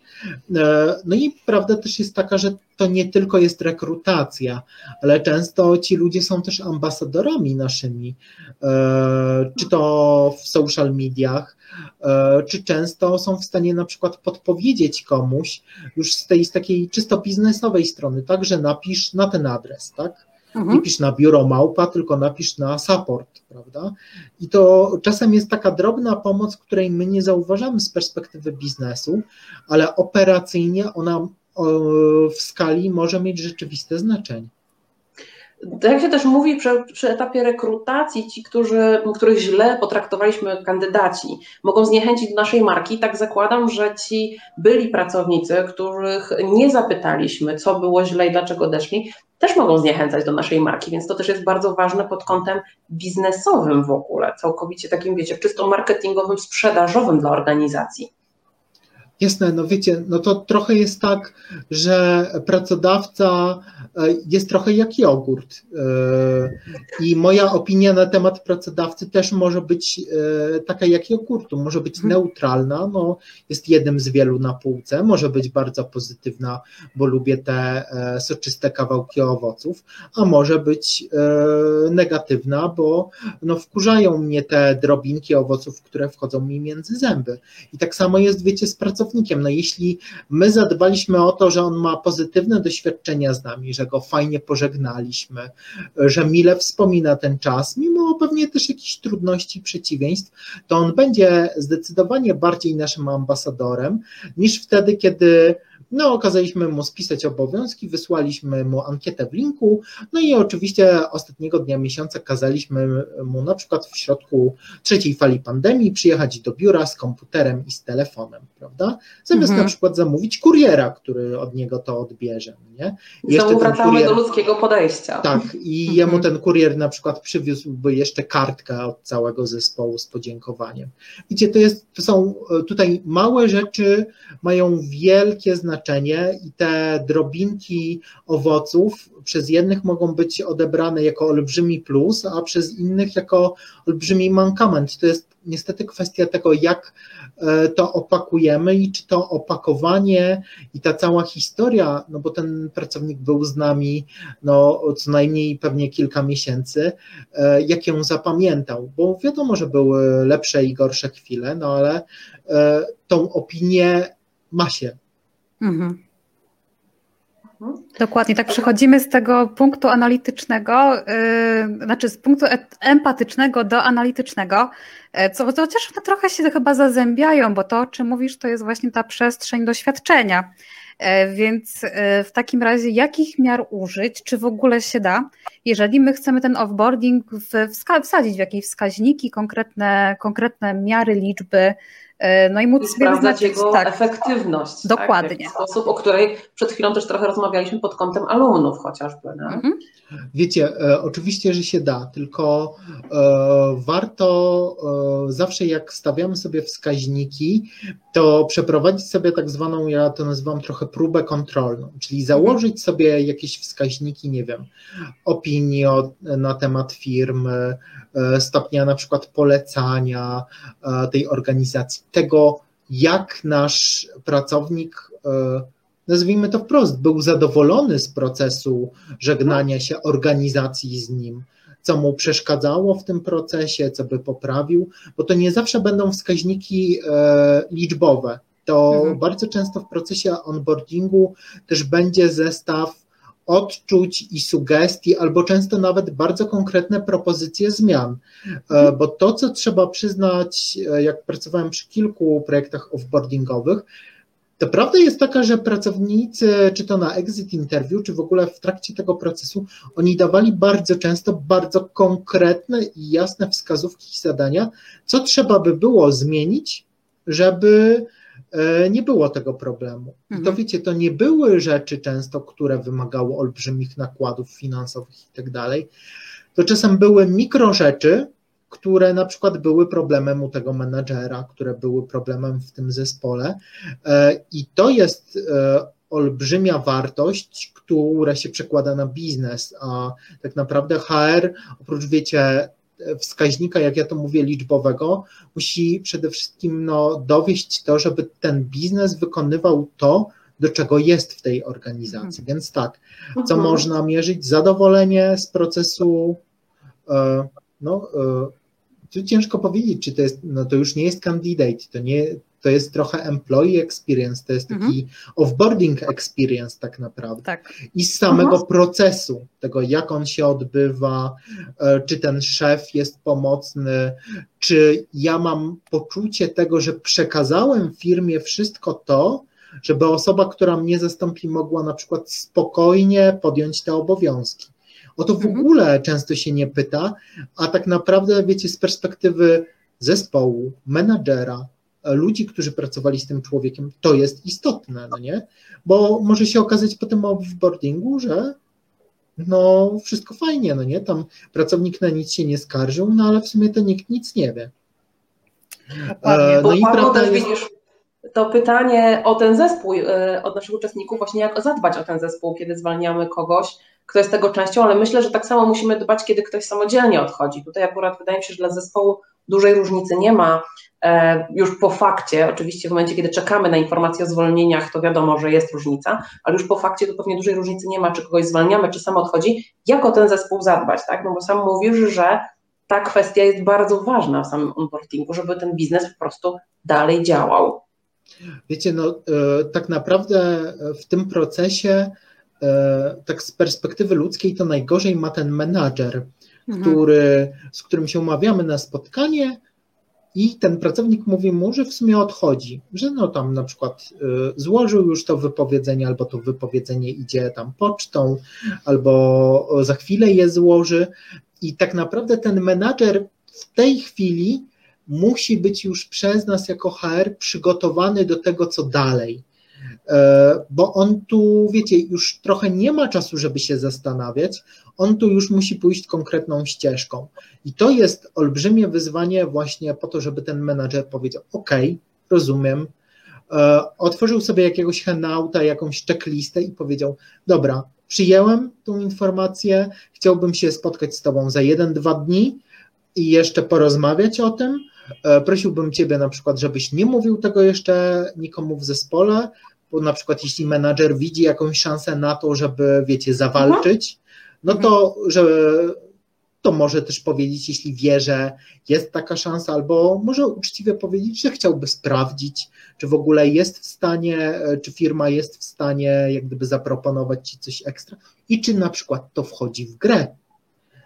E, no i prawda też jest taka, że to nie tylko jest rekrutacja, ale często ci ludzie są też ambasadorami naszymi, e, czy to w social mediach, e, czy często są w stanie na przykład podpowiedzieć komuś już z tej z takiej czysto biznesowej strony, tak, że napisz na ten adres, tak? Mhm. Nie pisz na biuro małpa, tylko napisz na support, prawda? I to czasem jest taka drobna pomoc, której my nie zauważamy z perspektywy biznesu, ale operacyjnie ona w skali może mieć rzeczywiste znaczenie. Tak się też mówi przy, przy, etapie rekrutacji, ci, którzy, których źle potraktowaliśmy kandydaci, mogą zniechęcić do naszej marki. Tak zakładam, że ci byli pracownicy, których nie zapytaliśmy, co było źle i dlaczego odeszli, też mogą zniechęcać do naszej marki, więc to też jest bardzo ważne pod kątem biznesowym w ogóle, całkowicie takim, wiecie, czysto marketingowym, sprzedażowym dla organizacji. Jasne, no wiecie, no to trochę jest tak, że pracodawca e, jest trochę jak jogurt. E, I moja opinia na temat pracodawcy też może być e, taka jak jogurtu, może być mhm. neutralna, no jest jednym z wielu na półce, może być bardzo pozytywna, bo lubię te soczyste kawałki owoców, a może być negatywna, bo no wkurzają mnie te drobinki owoców, które wchodzą mi między zęby. I tak samo jest, wiecie, z pracownikiem No jeśli my zadbaliśmy o to, że on ma pozytywne doświadczenia z nami, że go fajnie pożegnaliśmy, że mile wspomina ten czas, mimo pewnie też jakichś trudności przeciwieństw, to on będzie zdecydowanie bardziej naszym ambasadorem niż wtedy, kiedy no, okazaliśmy mu spisać obowiązki, wysłaliśmy mu ankietę w linku, no i oczywiście ostatniego dnia miesiąca kazaliśmy mu na przykład w środku trzeciej fali pandemii przyjechać do biura z komputerem i z telefonem, prawda? Zamiast mhm. na przykład zamówić kuriera, który od niego to odbierze. Nie? I Jeszcze wracamy kurier, do ludzkiego podejścia. Tak, i mhm. jemu ten kurier na przykład przywiózłby jeszcze kartkę od całego zespołu z podziękowaniem. Widzicie, to, jest, to są tutaj małe rzeczy, mają wielkie znaczenie znaczenie i te drobinki owoców przez jednych mogą być odebrane jako olbrzymi plus, a przez innych jako olbrzymi mankament. To jest niestety kwestia tego, jak e, to opakujemy i czy to opakowanie i ta cała historia, no bo ten pracownik był z nami no, co najmniej pewnie kilka miesięcy, e, jak ją zapamiętał, bo wiadomo, że były lepsze i gorsze chwile, no ale e, tą opinię ma się Mhm. Dokładnie, tak przechodzimy z tego punktu analitycznego, yy, znaczy z punktu empatycznego do analitycznego, yy, co, chociaż one trochę się chyba zazębiają, bo to, o czym mówisz, to jest właśnie ta przestrzeń doświadczenia. Yy, więc yy, w takim razie, jakich miar użyć, czy w ogóle się da, jeżeli my chcemy ten offboarding wsadzić w jakieś wskaźniki, konkretne, konkretne miary, liczby, E, no i móc I wyznaczyć jego tak, efektywność. Dokładnie. Tak, w sposób, o której przed chwilą też trochę rozmawialiśmy pod kątem alumnów chociażby. Mhm. Wiecie, e, oczywiście, że się da, tylko e, warto e, zawsze jak stawiamy sobie wskaźniki, to przeprowadzić sobie tak zwaną, ja to nazywam trochę próbę kontrolną, czyli założyć mhm. sobie jakieś wskaźniki, nie wiem, opinii o, na temat firmy, e, stopnia na przykład polecania e, tej organizacji, tego jak nasz pracownik e, nazwijmy to wprost, był zadowolony z procesu żegnania się organizacji z nim, co mu przeszkadzało w tym procesie, co by poprawił, bo to nie zawsze będą wskaźniki e, liczbowe, to mhm. bardzo często w procesie onboardingu też będzie zestaw odczuć i sugestii, albo często nawet bardzo konkretne propozycje zmian. Mhm. Bo to, co trzeba przyznać, jak pracowałem przy kilku projektach offboardingowych, to prawda jest taka, że pracownicy, czy to na exit interview, czy w ogóle w trakcie tego procesu, oni dawali bardzo często bardzo konkretne i jasne wskazówki i zadania, co trzeba by było zmienić, żeby e, nie było tego problemu. I to mhm. wiecie, to nie były rzeczy często, które wymagały olbrzymich nakładów finansowych i tak dalej. To czasem były mikro rzeczy, które na przykład były problemem u tego menadżera, które były problemem w tym zespole. E, I to jest e, olbrzymia wartość, która się przekłada na biznes, a tak naprawdę HR, oprócz wiecie, wskaźnika, jak ja to mówię, liczbowego, musi przede wszystkim no, dowieść to, żeby ten biznes wykonywał to, do czego jest w tej organizacji. Więc tak, co mhm. można mierzyć? Zadowolenie z procesu, e, no, tu ciężko powiedzieć, czy to jest, no to już nie jest candidate, to nie, to jest trochę employee experience, to jest taki mhm. offboarding experience tak naprawdę. Tak. I z samego mhm. procesu, tego jak on się odbywa, e, czy ten szef jest pomocny, czy ja mam poczucie tego, że przekazałem firmie wszystko to, żeby osoba, która mnie zastąpi, mogła na przykład spokojnie podjąć te obowiązki. O to w mhm. ogóle często się nie pyta, a tak naprawdę, wiecie, z perspektywy zespołu, menadżera, ludzi, którzy pracowali z tym człowiekiem, to jest istotne, no nie? Bo może się okazać potem w boardingu, że no wszystko fajnie, no nie? Tam pracownik na nic się nie skarżył, no ale w sumie to nikt nic nie wie. E, no i prawda jest... widzisz, to pytanie o ten zespół e, od naszych uczestników, właśnie jak zadbać o ten zespół, kiedy zwalniamy kogoś, kto jest tego częścią, ale myślę, że tak samo musimy dbać, kiedy ktoś samodzielnie odchodzi. Tutaj akurat wydaje mi się, że dla zespołu dużej różnicy nie ma już po fakcie. Oczywiście w momencie, kiedy czekamy na informacje o zwolnieniach, to wiadomo, że jest różnica, ale już po fakcie to pewnie dużej różnicy nie ma, czy kogoś zwalniamy, czy sam odchodzi. Jak o ten zespół zadbać, tak? No bo sam mówisz, że ta kwestia jest bardzo ważna w samym onboardingu, żeby ten biznes po prostu dalej działał. Wiecie, no e, tak naprawdę w tym procesie E, tak z perspektywy ludzkiej to najgorzej ma ten menadżer, mhm. który, z którym się umawiamy na spotkanie i ten pracownik mówi mu, że w sumie odchodzi, że no tam na przykład e, złożył już to wypowiedzenie, albo to wypowiedzenie idzie tam pocztą, albo za chwilę je złoży i tak naprawdę ten menadżer w tej chwili musi być już przez nas jako HR przygotowany do tego, co dalej. E, bo on tu, wiecie, już trochę nie ma czasu, żeby się zastanawiać, on tu już musi pójść konkretną ścieżką. I to jest olbrzymie wyzwanie właśnie po to, żeby ten menadżer powiedział, ok, rozumiem, e, otworzył sobie jakiegoś handouta, jakąś checklistę i powiedział, dobra, przyjęłem tą informację, chciałbym się spotkać z tobą za jeden, dwa dni i jeszcze porozmawiać o tym, e, Prosiłbym Ciebie na przykład, żebyś nie mówił tego jeszcze nikomu w zespole, bo na przykład jeśli menadżer widzi jakąś szansę na to, żeby, wiecie, zawalczyć, no to, że to może też powiedzieć, jeśli wie, że jest taka szansa, albo może uczciwie powiedzieć, że chciałby sprawdzić, czy w ogóle jest w stanie, czy firma jest w stanie jak gdyby zaproponować ci coś ekstra i czy na przykład to wchodzi w grę.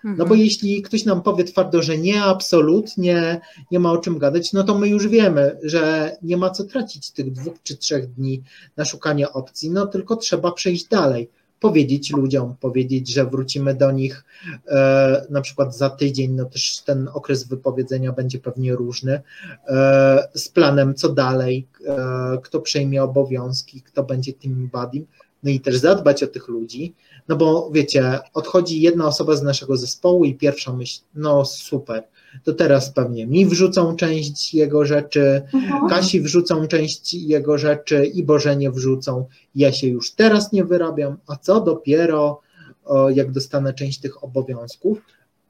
No bo mhm. jeśli ktoś nam powie twardo, że nie, absolutnie, nie ma o czym gadać, no to my już wiemy, że nie ma co tracić tych dwóch czy trzech dni na szukanie opcji, no tylko trzeba przejść dalej powiedzieć ludziom, powiedzieć, że wrócimy do nich e, na przykład za tydzień, no też ten okres wypowiedzenia będzie pewnie różny, e, z planem co dalej, e, kto przejmie obowiązki, kto będzie tym badim, no i też zadbać o tych ludzi, no bo wiecie, odchodzi jedna osoba z naszego zespołu i pierwsza myśl, no super, to teraz pewnie mi wrzucą część jego rzeczy, mhm. Kasi wrzucą część jego rzeczy i Bożenie wrzucą. Ja się już teraz nie wyrabiam, a co dopiero o, jak dostanę część tych obowiązków.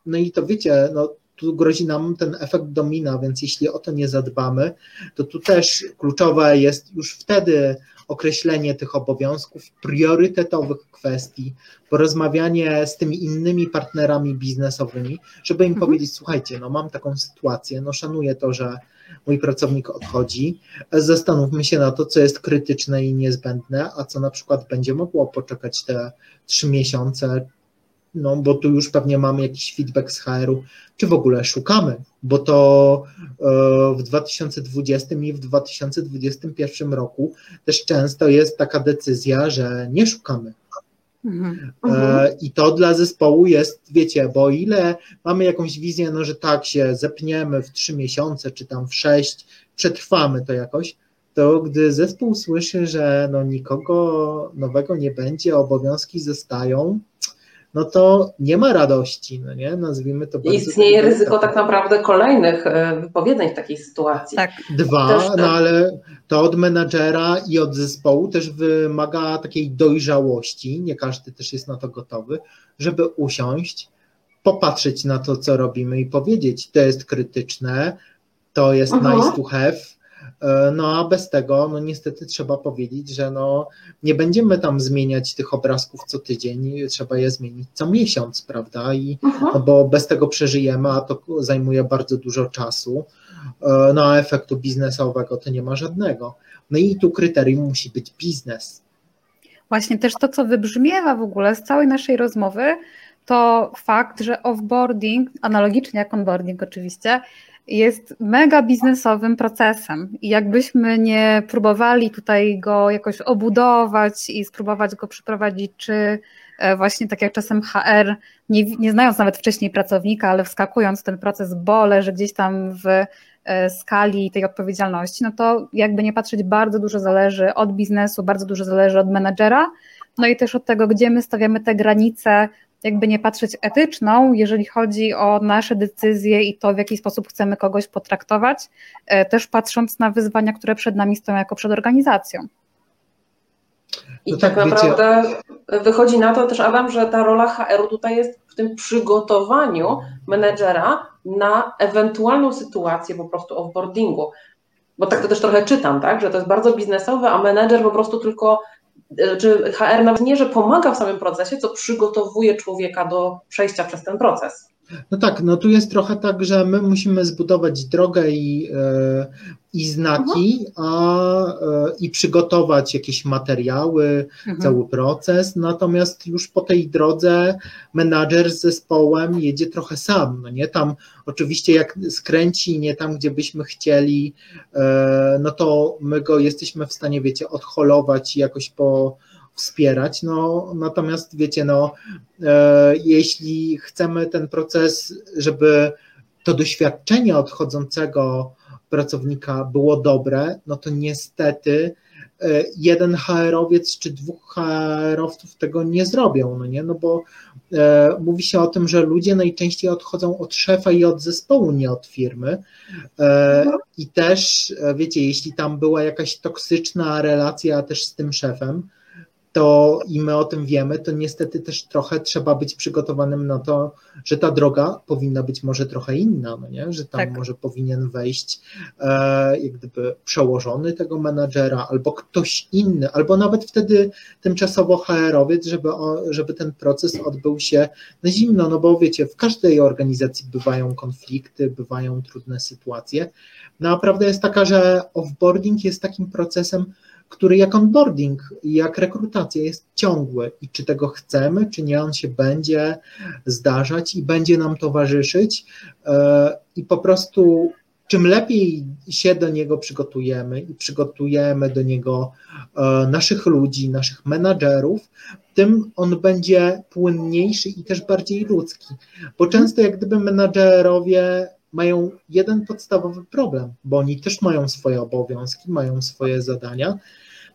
No i to wiecie, no tu grozi nam ten efekt domina, więc jeśli o to nie zadbamy, to tu też kluczowe jest już wtedy określenie tych obowiązków, priorytetowych kwestii, porozmawianie z tymi innymi partnerami biznesowymi, żeby im mhm. powiedzieć, słuchajcie, no mam taką sytuację, no szanuję to, że mój pracownik odchodzi, zastanówmy się na to, co jest krytyczne i niezbędne, a co na przykład będzie mogło poczekać te trzy miesiące, no bo tu już pewnie mamy jakiś feedback z HR-u, czy w ogóle szukamy, bo to e, w 2020 i w 2021 roku też często jest taka decyzja, że nie szukamy. Mhm. E, I to dla zespołu jest, wiecie, bo ile mamy jakąś wizję, no że tak się zepniemy w trzy miesiące, czy tam w sześć, przetrwamy to jakoś, to gdy zespół słyszy, że no nikogo nowego nie będzie, obowiązki zostają, no to nie ma radości, no nie? Nazwijmy to bardzo. Istnieje ryzyko tak naprawdę kolejnych e, wypowiedzeń w takiej sytuacji. Tak. Dwa, też, no ale to od menadżera i od zespołu też wymaga takiej dojrzałości, nie każdy też jest na to gotowy, żeby usiąść, popatrzeć na to, co robimy i powiedzieć, to jest krytyczne, to jest uh -huh. nice to have, no a bez tego, no niestety trzeba powiedzieć, że no nie będziemy tam zmieniać tych obrazków co tydzień, trzeba je zmienić co miesiąc, prawda? I, mhm. no bo bez tego przeżyjemy, a to zajmuje bardzo dużo czasu. E, no a efektu biznesowego to nie ma żadnego. No i tu kryterium musi być biznes. Właśnie też to, co wybrzmiewa w ogóle z całej naszej rozmowy, to fakt, że offboarding, analogicznie jak onboarding oczywiście, jest mega biznesowym procesem i jakbyśmy nie próbowali tutaj go jakoś obudować i spróbować go przeprowadzić, czy e, właśnie tak jak czasem HR, nie, nie znając nawet wcześniej pracownika, ale wskakując w ten proces, bo leży gdzieś tam w e, skali tej odpowiedzialności, no to jakby nie patrzeć, bardzo dużo zależy od biznesu, bardzo dużo zależy od menedżera, no i też od tego, gdzie my stawiamy te granice jakby nie patrzeć etyczną, jeżeli chodzi o nasze decyzje i to, w jaki sposób chcemy kogoś potraktować, e, też patrząc na wyzwania, które przed nami stoją jako przed organizacją. I no tak, tak naprawdę wiecie... wychodzi na to też, Adam, że ta rola HR-u tutaj jest w tym przygotowaniu menedżera na ewentualną sytuację po prostu offboardingu. Bo tak to też trochę czytam, tak, że to jest bardzo biznesowe, a menedżer po prostu tylko czy HR nawet nie, że pomaga w samym procesie, co przygotowuje człowieka do przejścia przez ten proces. No tak, no tu jest trochę tak, że my musimy zbudować drogę i, e, i znaki, mhm. a, e, i przygotować jakieś materiały, mhm. cały proces, natomiast już po tej drodze menadżer z zespołem jedzie trochę sam, no nie, tam oczywiście jak skręci nie tam, gdzie byśmy chcieli, e, no to my go jesteśmy w stanie, wiecie, odholować i jakoś po wspierać. No, natomiast wiecie, no, e, jeśli chcemy ten proces, żeby to doświadczenie odchodzącego pracownika było dobre, no to niestety e, jeden HR-owiec czy dwóch HR-owców tego nie zrobią, no nie, no bo e, mówi się o tym, że ludzie najczęściej odchodzą od szefa i od zespołu, nie od firmy e, i też, e, wiecie, jeśli tam była jakaś toksyczna relacja też z tym szefem, to i my o tym wiemy, to niestety też trochę trzeba być przygotowanym na to, że ta droga powinna być może trochę inna, no nie? że tam tak. może powinien wejść e, jak gdyby przełożony tego menadżera albo ktoś inny, albo nawet wtedy tymczasowo HR-owiec, żeby, żeby ten proces odbył się na zimno, no bo wiecie, w każdej organizacji bywają konflikty, bywają trudne sytuacje. No a prawda jest taka, że offboarding jest takim procesem, który jak onboarding, jak rekrutacja jest ciągły i czy tego chcemy, czy nie, on się będzie zdarzać i będzie nam towarzyszyć e, i po prostu czym lepiej się do niego przygotujemy i przygotujemy do niego e, naszych ludzi, naszych menadżerów, tym on będzie płynniejszy i też bardziej ludzki. Bo często jak gdyby menadżerowie mają jeden podstawowy problem, bo oni też mają swoje obowiązki, mają swoje zadania.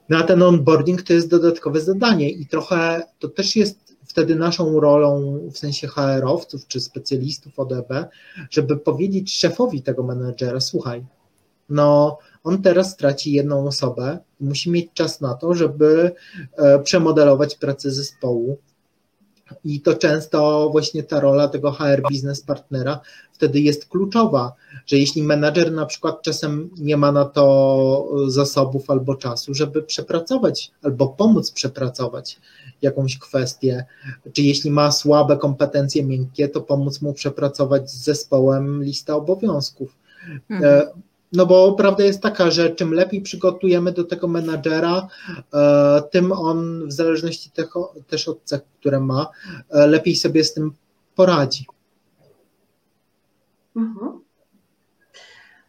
No a ten onboarding to jest dodatkowe zadanie i trochę to też jest wtedy naszą rolą w sensie HR-owców czy specjalistów ODB, żeby powiedzieć szefowi tego menedżera, słuchaj, no on teraz straci jedną osobę, musi mieć czas na to, żeby e, przemodelować pracę zespołu, I to często właśnie ta rola tego HR biznes partnera wtedy jest kluczowa, że jeśli menadżer na przykład czasem nie ma na to zasobów albo czasu, żeby przepracować albo pomóc przepracować jakąś kwestię, czy jeśli ma słabe kompetencje miękkie, to pomóc mu przepracować z zespołem listę obowiązków. Mhm. No bo prawda jest taka, że czym lepiej przygotujemy do tego menadżera, e, tym on w zależności też od cech, które ma, e, lepiej sobie z tym poradzi. Mhm.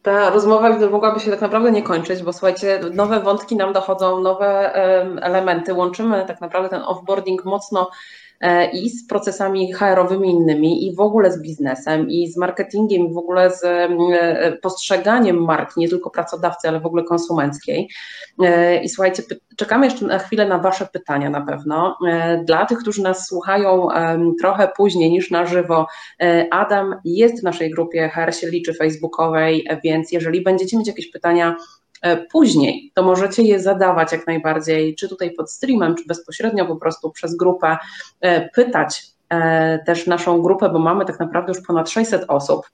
Ta rozmowa mogłaby się tak naprawdę nie kończyć, bo słuchajcie, nowe wątki nam dochodzą, nowe elementy. Łączymy tak naprawdę ten offboarding mocno i z procesami HR-owymi innymi i w ogóle z biznesem i z marketingiem i w ogóle z e, postrzeganiem marki, nie tylko pracodawcy, ale w ogóle konsumenckiej. E, I słuchajcie, czekamy jeszcze na chwilę na Wasze pytania na pewno. Dla tych, którzy nas słuchają trochę później niż na żywo, Adam jest w naszej grupie HR się liczy facebookowej, więc jeżeli będziecie mieć jakieś pytania, E, później, to możecie je zadawać jak najbardziej, czy tutaj pod streamem, czy bezpośrednio po prostu przez grupę, e, pytać e, też naszą grupę, bo mamy tak naprawdę już ponad 600 osób,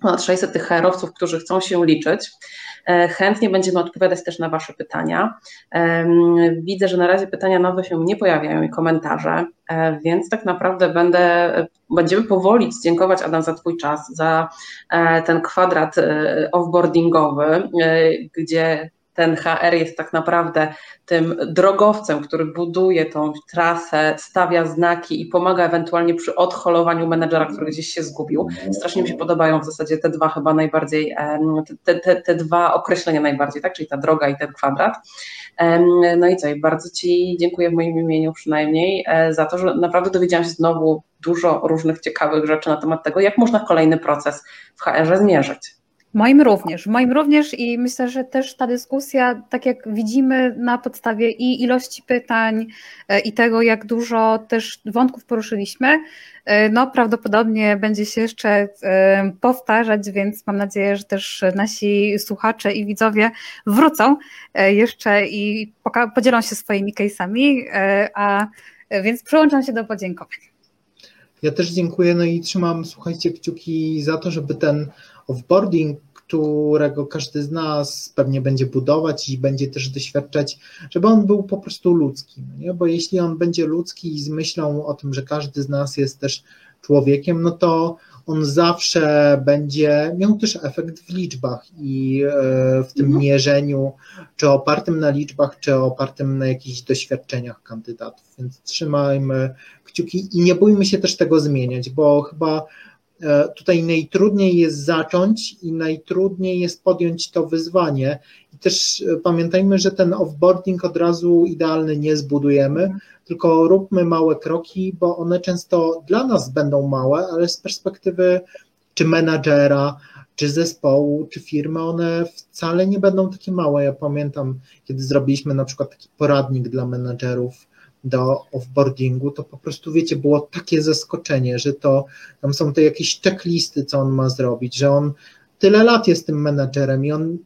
ponad 600 tych herowców, którzy chcą się liczyć. Chętnie będziemy odpowiadać też na Wasze pytania. Widzę, że na razie pytania nowe się nie pojawiają i komentarze, więc tak naprawdę będę, będziemy powoli dziękować Adam za Twój czas, za ten kwadrat offboardingowy, gdzie ten HR jest tak naprawdę tym drogowcem, który buduje tą trasę, stawia znaki i pomaga ewentualnie przy odholowaniu menedżera, który gdzieś się zgubił. Strasznie mi się podobają w zasadzie te dwa chyba najbardziej, te, te, te dwa określenia najbardziej, tak? czyli ta droga i ten kwadrat. No i co, i bardzo Ci dziękuję w moim imieniu przynajmniej e, za to, że naprawdę dowiedziałam się znowu dużo różnych ciekawych rzeczy na temat tego, jak można kolejny proces w HR zmierzyć. Moim również, moim również i myślę, że też ta dyskusja, tak jak widzimy na podstawie i ilości pytań e, i tego, jak dużo też wątków poruszyliśmy, e, no prawdopodobnie będzie się jeszcze e, powtarzać, więc mam nadzieję, że też nasi słuchacze i widzowie wrócą jeszcze i podzielą się swoimi case'ami, a więc przyłączam się do podziękowań. Ja też dziękuję, no i trzymam, słuchajcie, kciuki za to, żeby ten offboarding, którego każdy z nas pewnie będzie budować i będzie też doświadczać, żeby on był po prostu ludzki. No nie? Bo jeśli on będzie ludzki i z myślą o tym, że każdy z nas jest też człowiekiem, no to on zawsze będzie miał też efekt w liczbach i e, w tym mhm. mierzeniu, czy opartym na liczbach, czy opartym na jakichś doświadczeniach kandydatów. Więc trzymajmy kciuki i nie bójmy się też tego zmieniać, bo chyba tutaj najtrudniej jest zacząć i najtrudniej jest podjąć to wyzwanie. I też e, pamiętajmy, że ten offboarding od razu idealny nie zbudujemy, tylko róbmy małe kroki, bo one często dla nas będą małe, ale z perspektywy czy menadżera, czy zespołu, czy firmy, one wcale nie będą takie małe. Ja pamiętam, kiedy zrobiliśmy na przykład taki poradnik dla menadżerów do offboardingu, to po prostu wiecie, było takie zaskoczenie, że to tam są te jakieś checklisty, co on ma zrobić, że on tyle lat jest tym menadżerem i on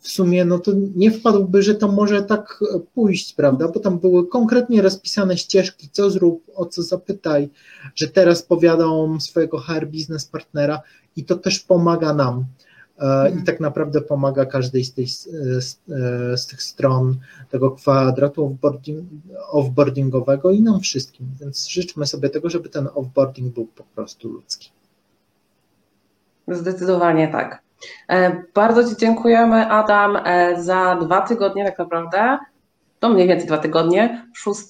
w sumie no to nie wpadłby, że to może tak pójść, prawda? Bo tam były konkretnie rozpisane ścieżki, co zrób, o co zapytaj, że teraz powiadą swojego HR biznes partnera i to też pomaga nam. E, i tak naprawdę pomaga każdej z, tej, z, e, z tych stron tego kwadratu offboarding, offboardingowego i nam wszystkim. Więc życzmy sobie tego, żeby ten offboarding był po prostu ludzki. Zdecydowanie tak. E, bardzo Ci dziękujemy, Adam, za dwa tygodnie tak naprawdę to mniej więcej dwa tygodnie, 6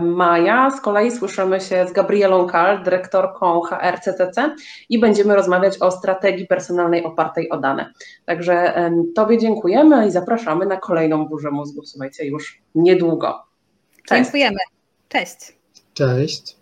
maja. Z kolei słyszymy się z Gabrielą Kal, dyrektorką HRCCC i będziemy rozmawiać o strategii personalnej opartej o dane. Także Tobie dziękujemy i zapraszamy na kolejną burzę mózgu, słuchajcie, już niedługo. Cześć. Dziękujemy. Cześć. Cześć.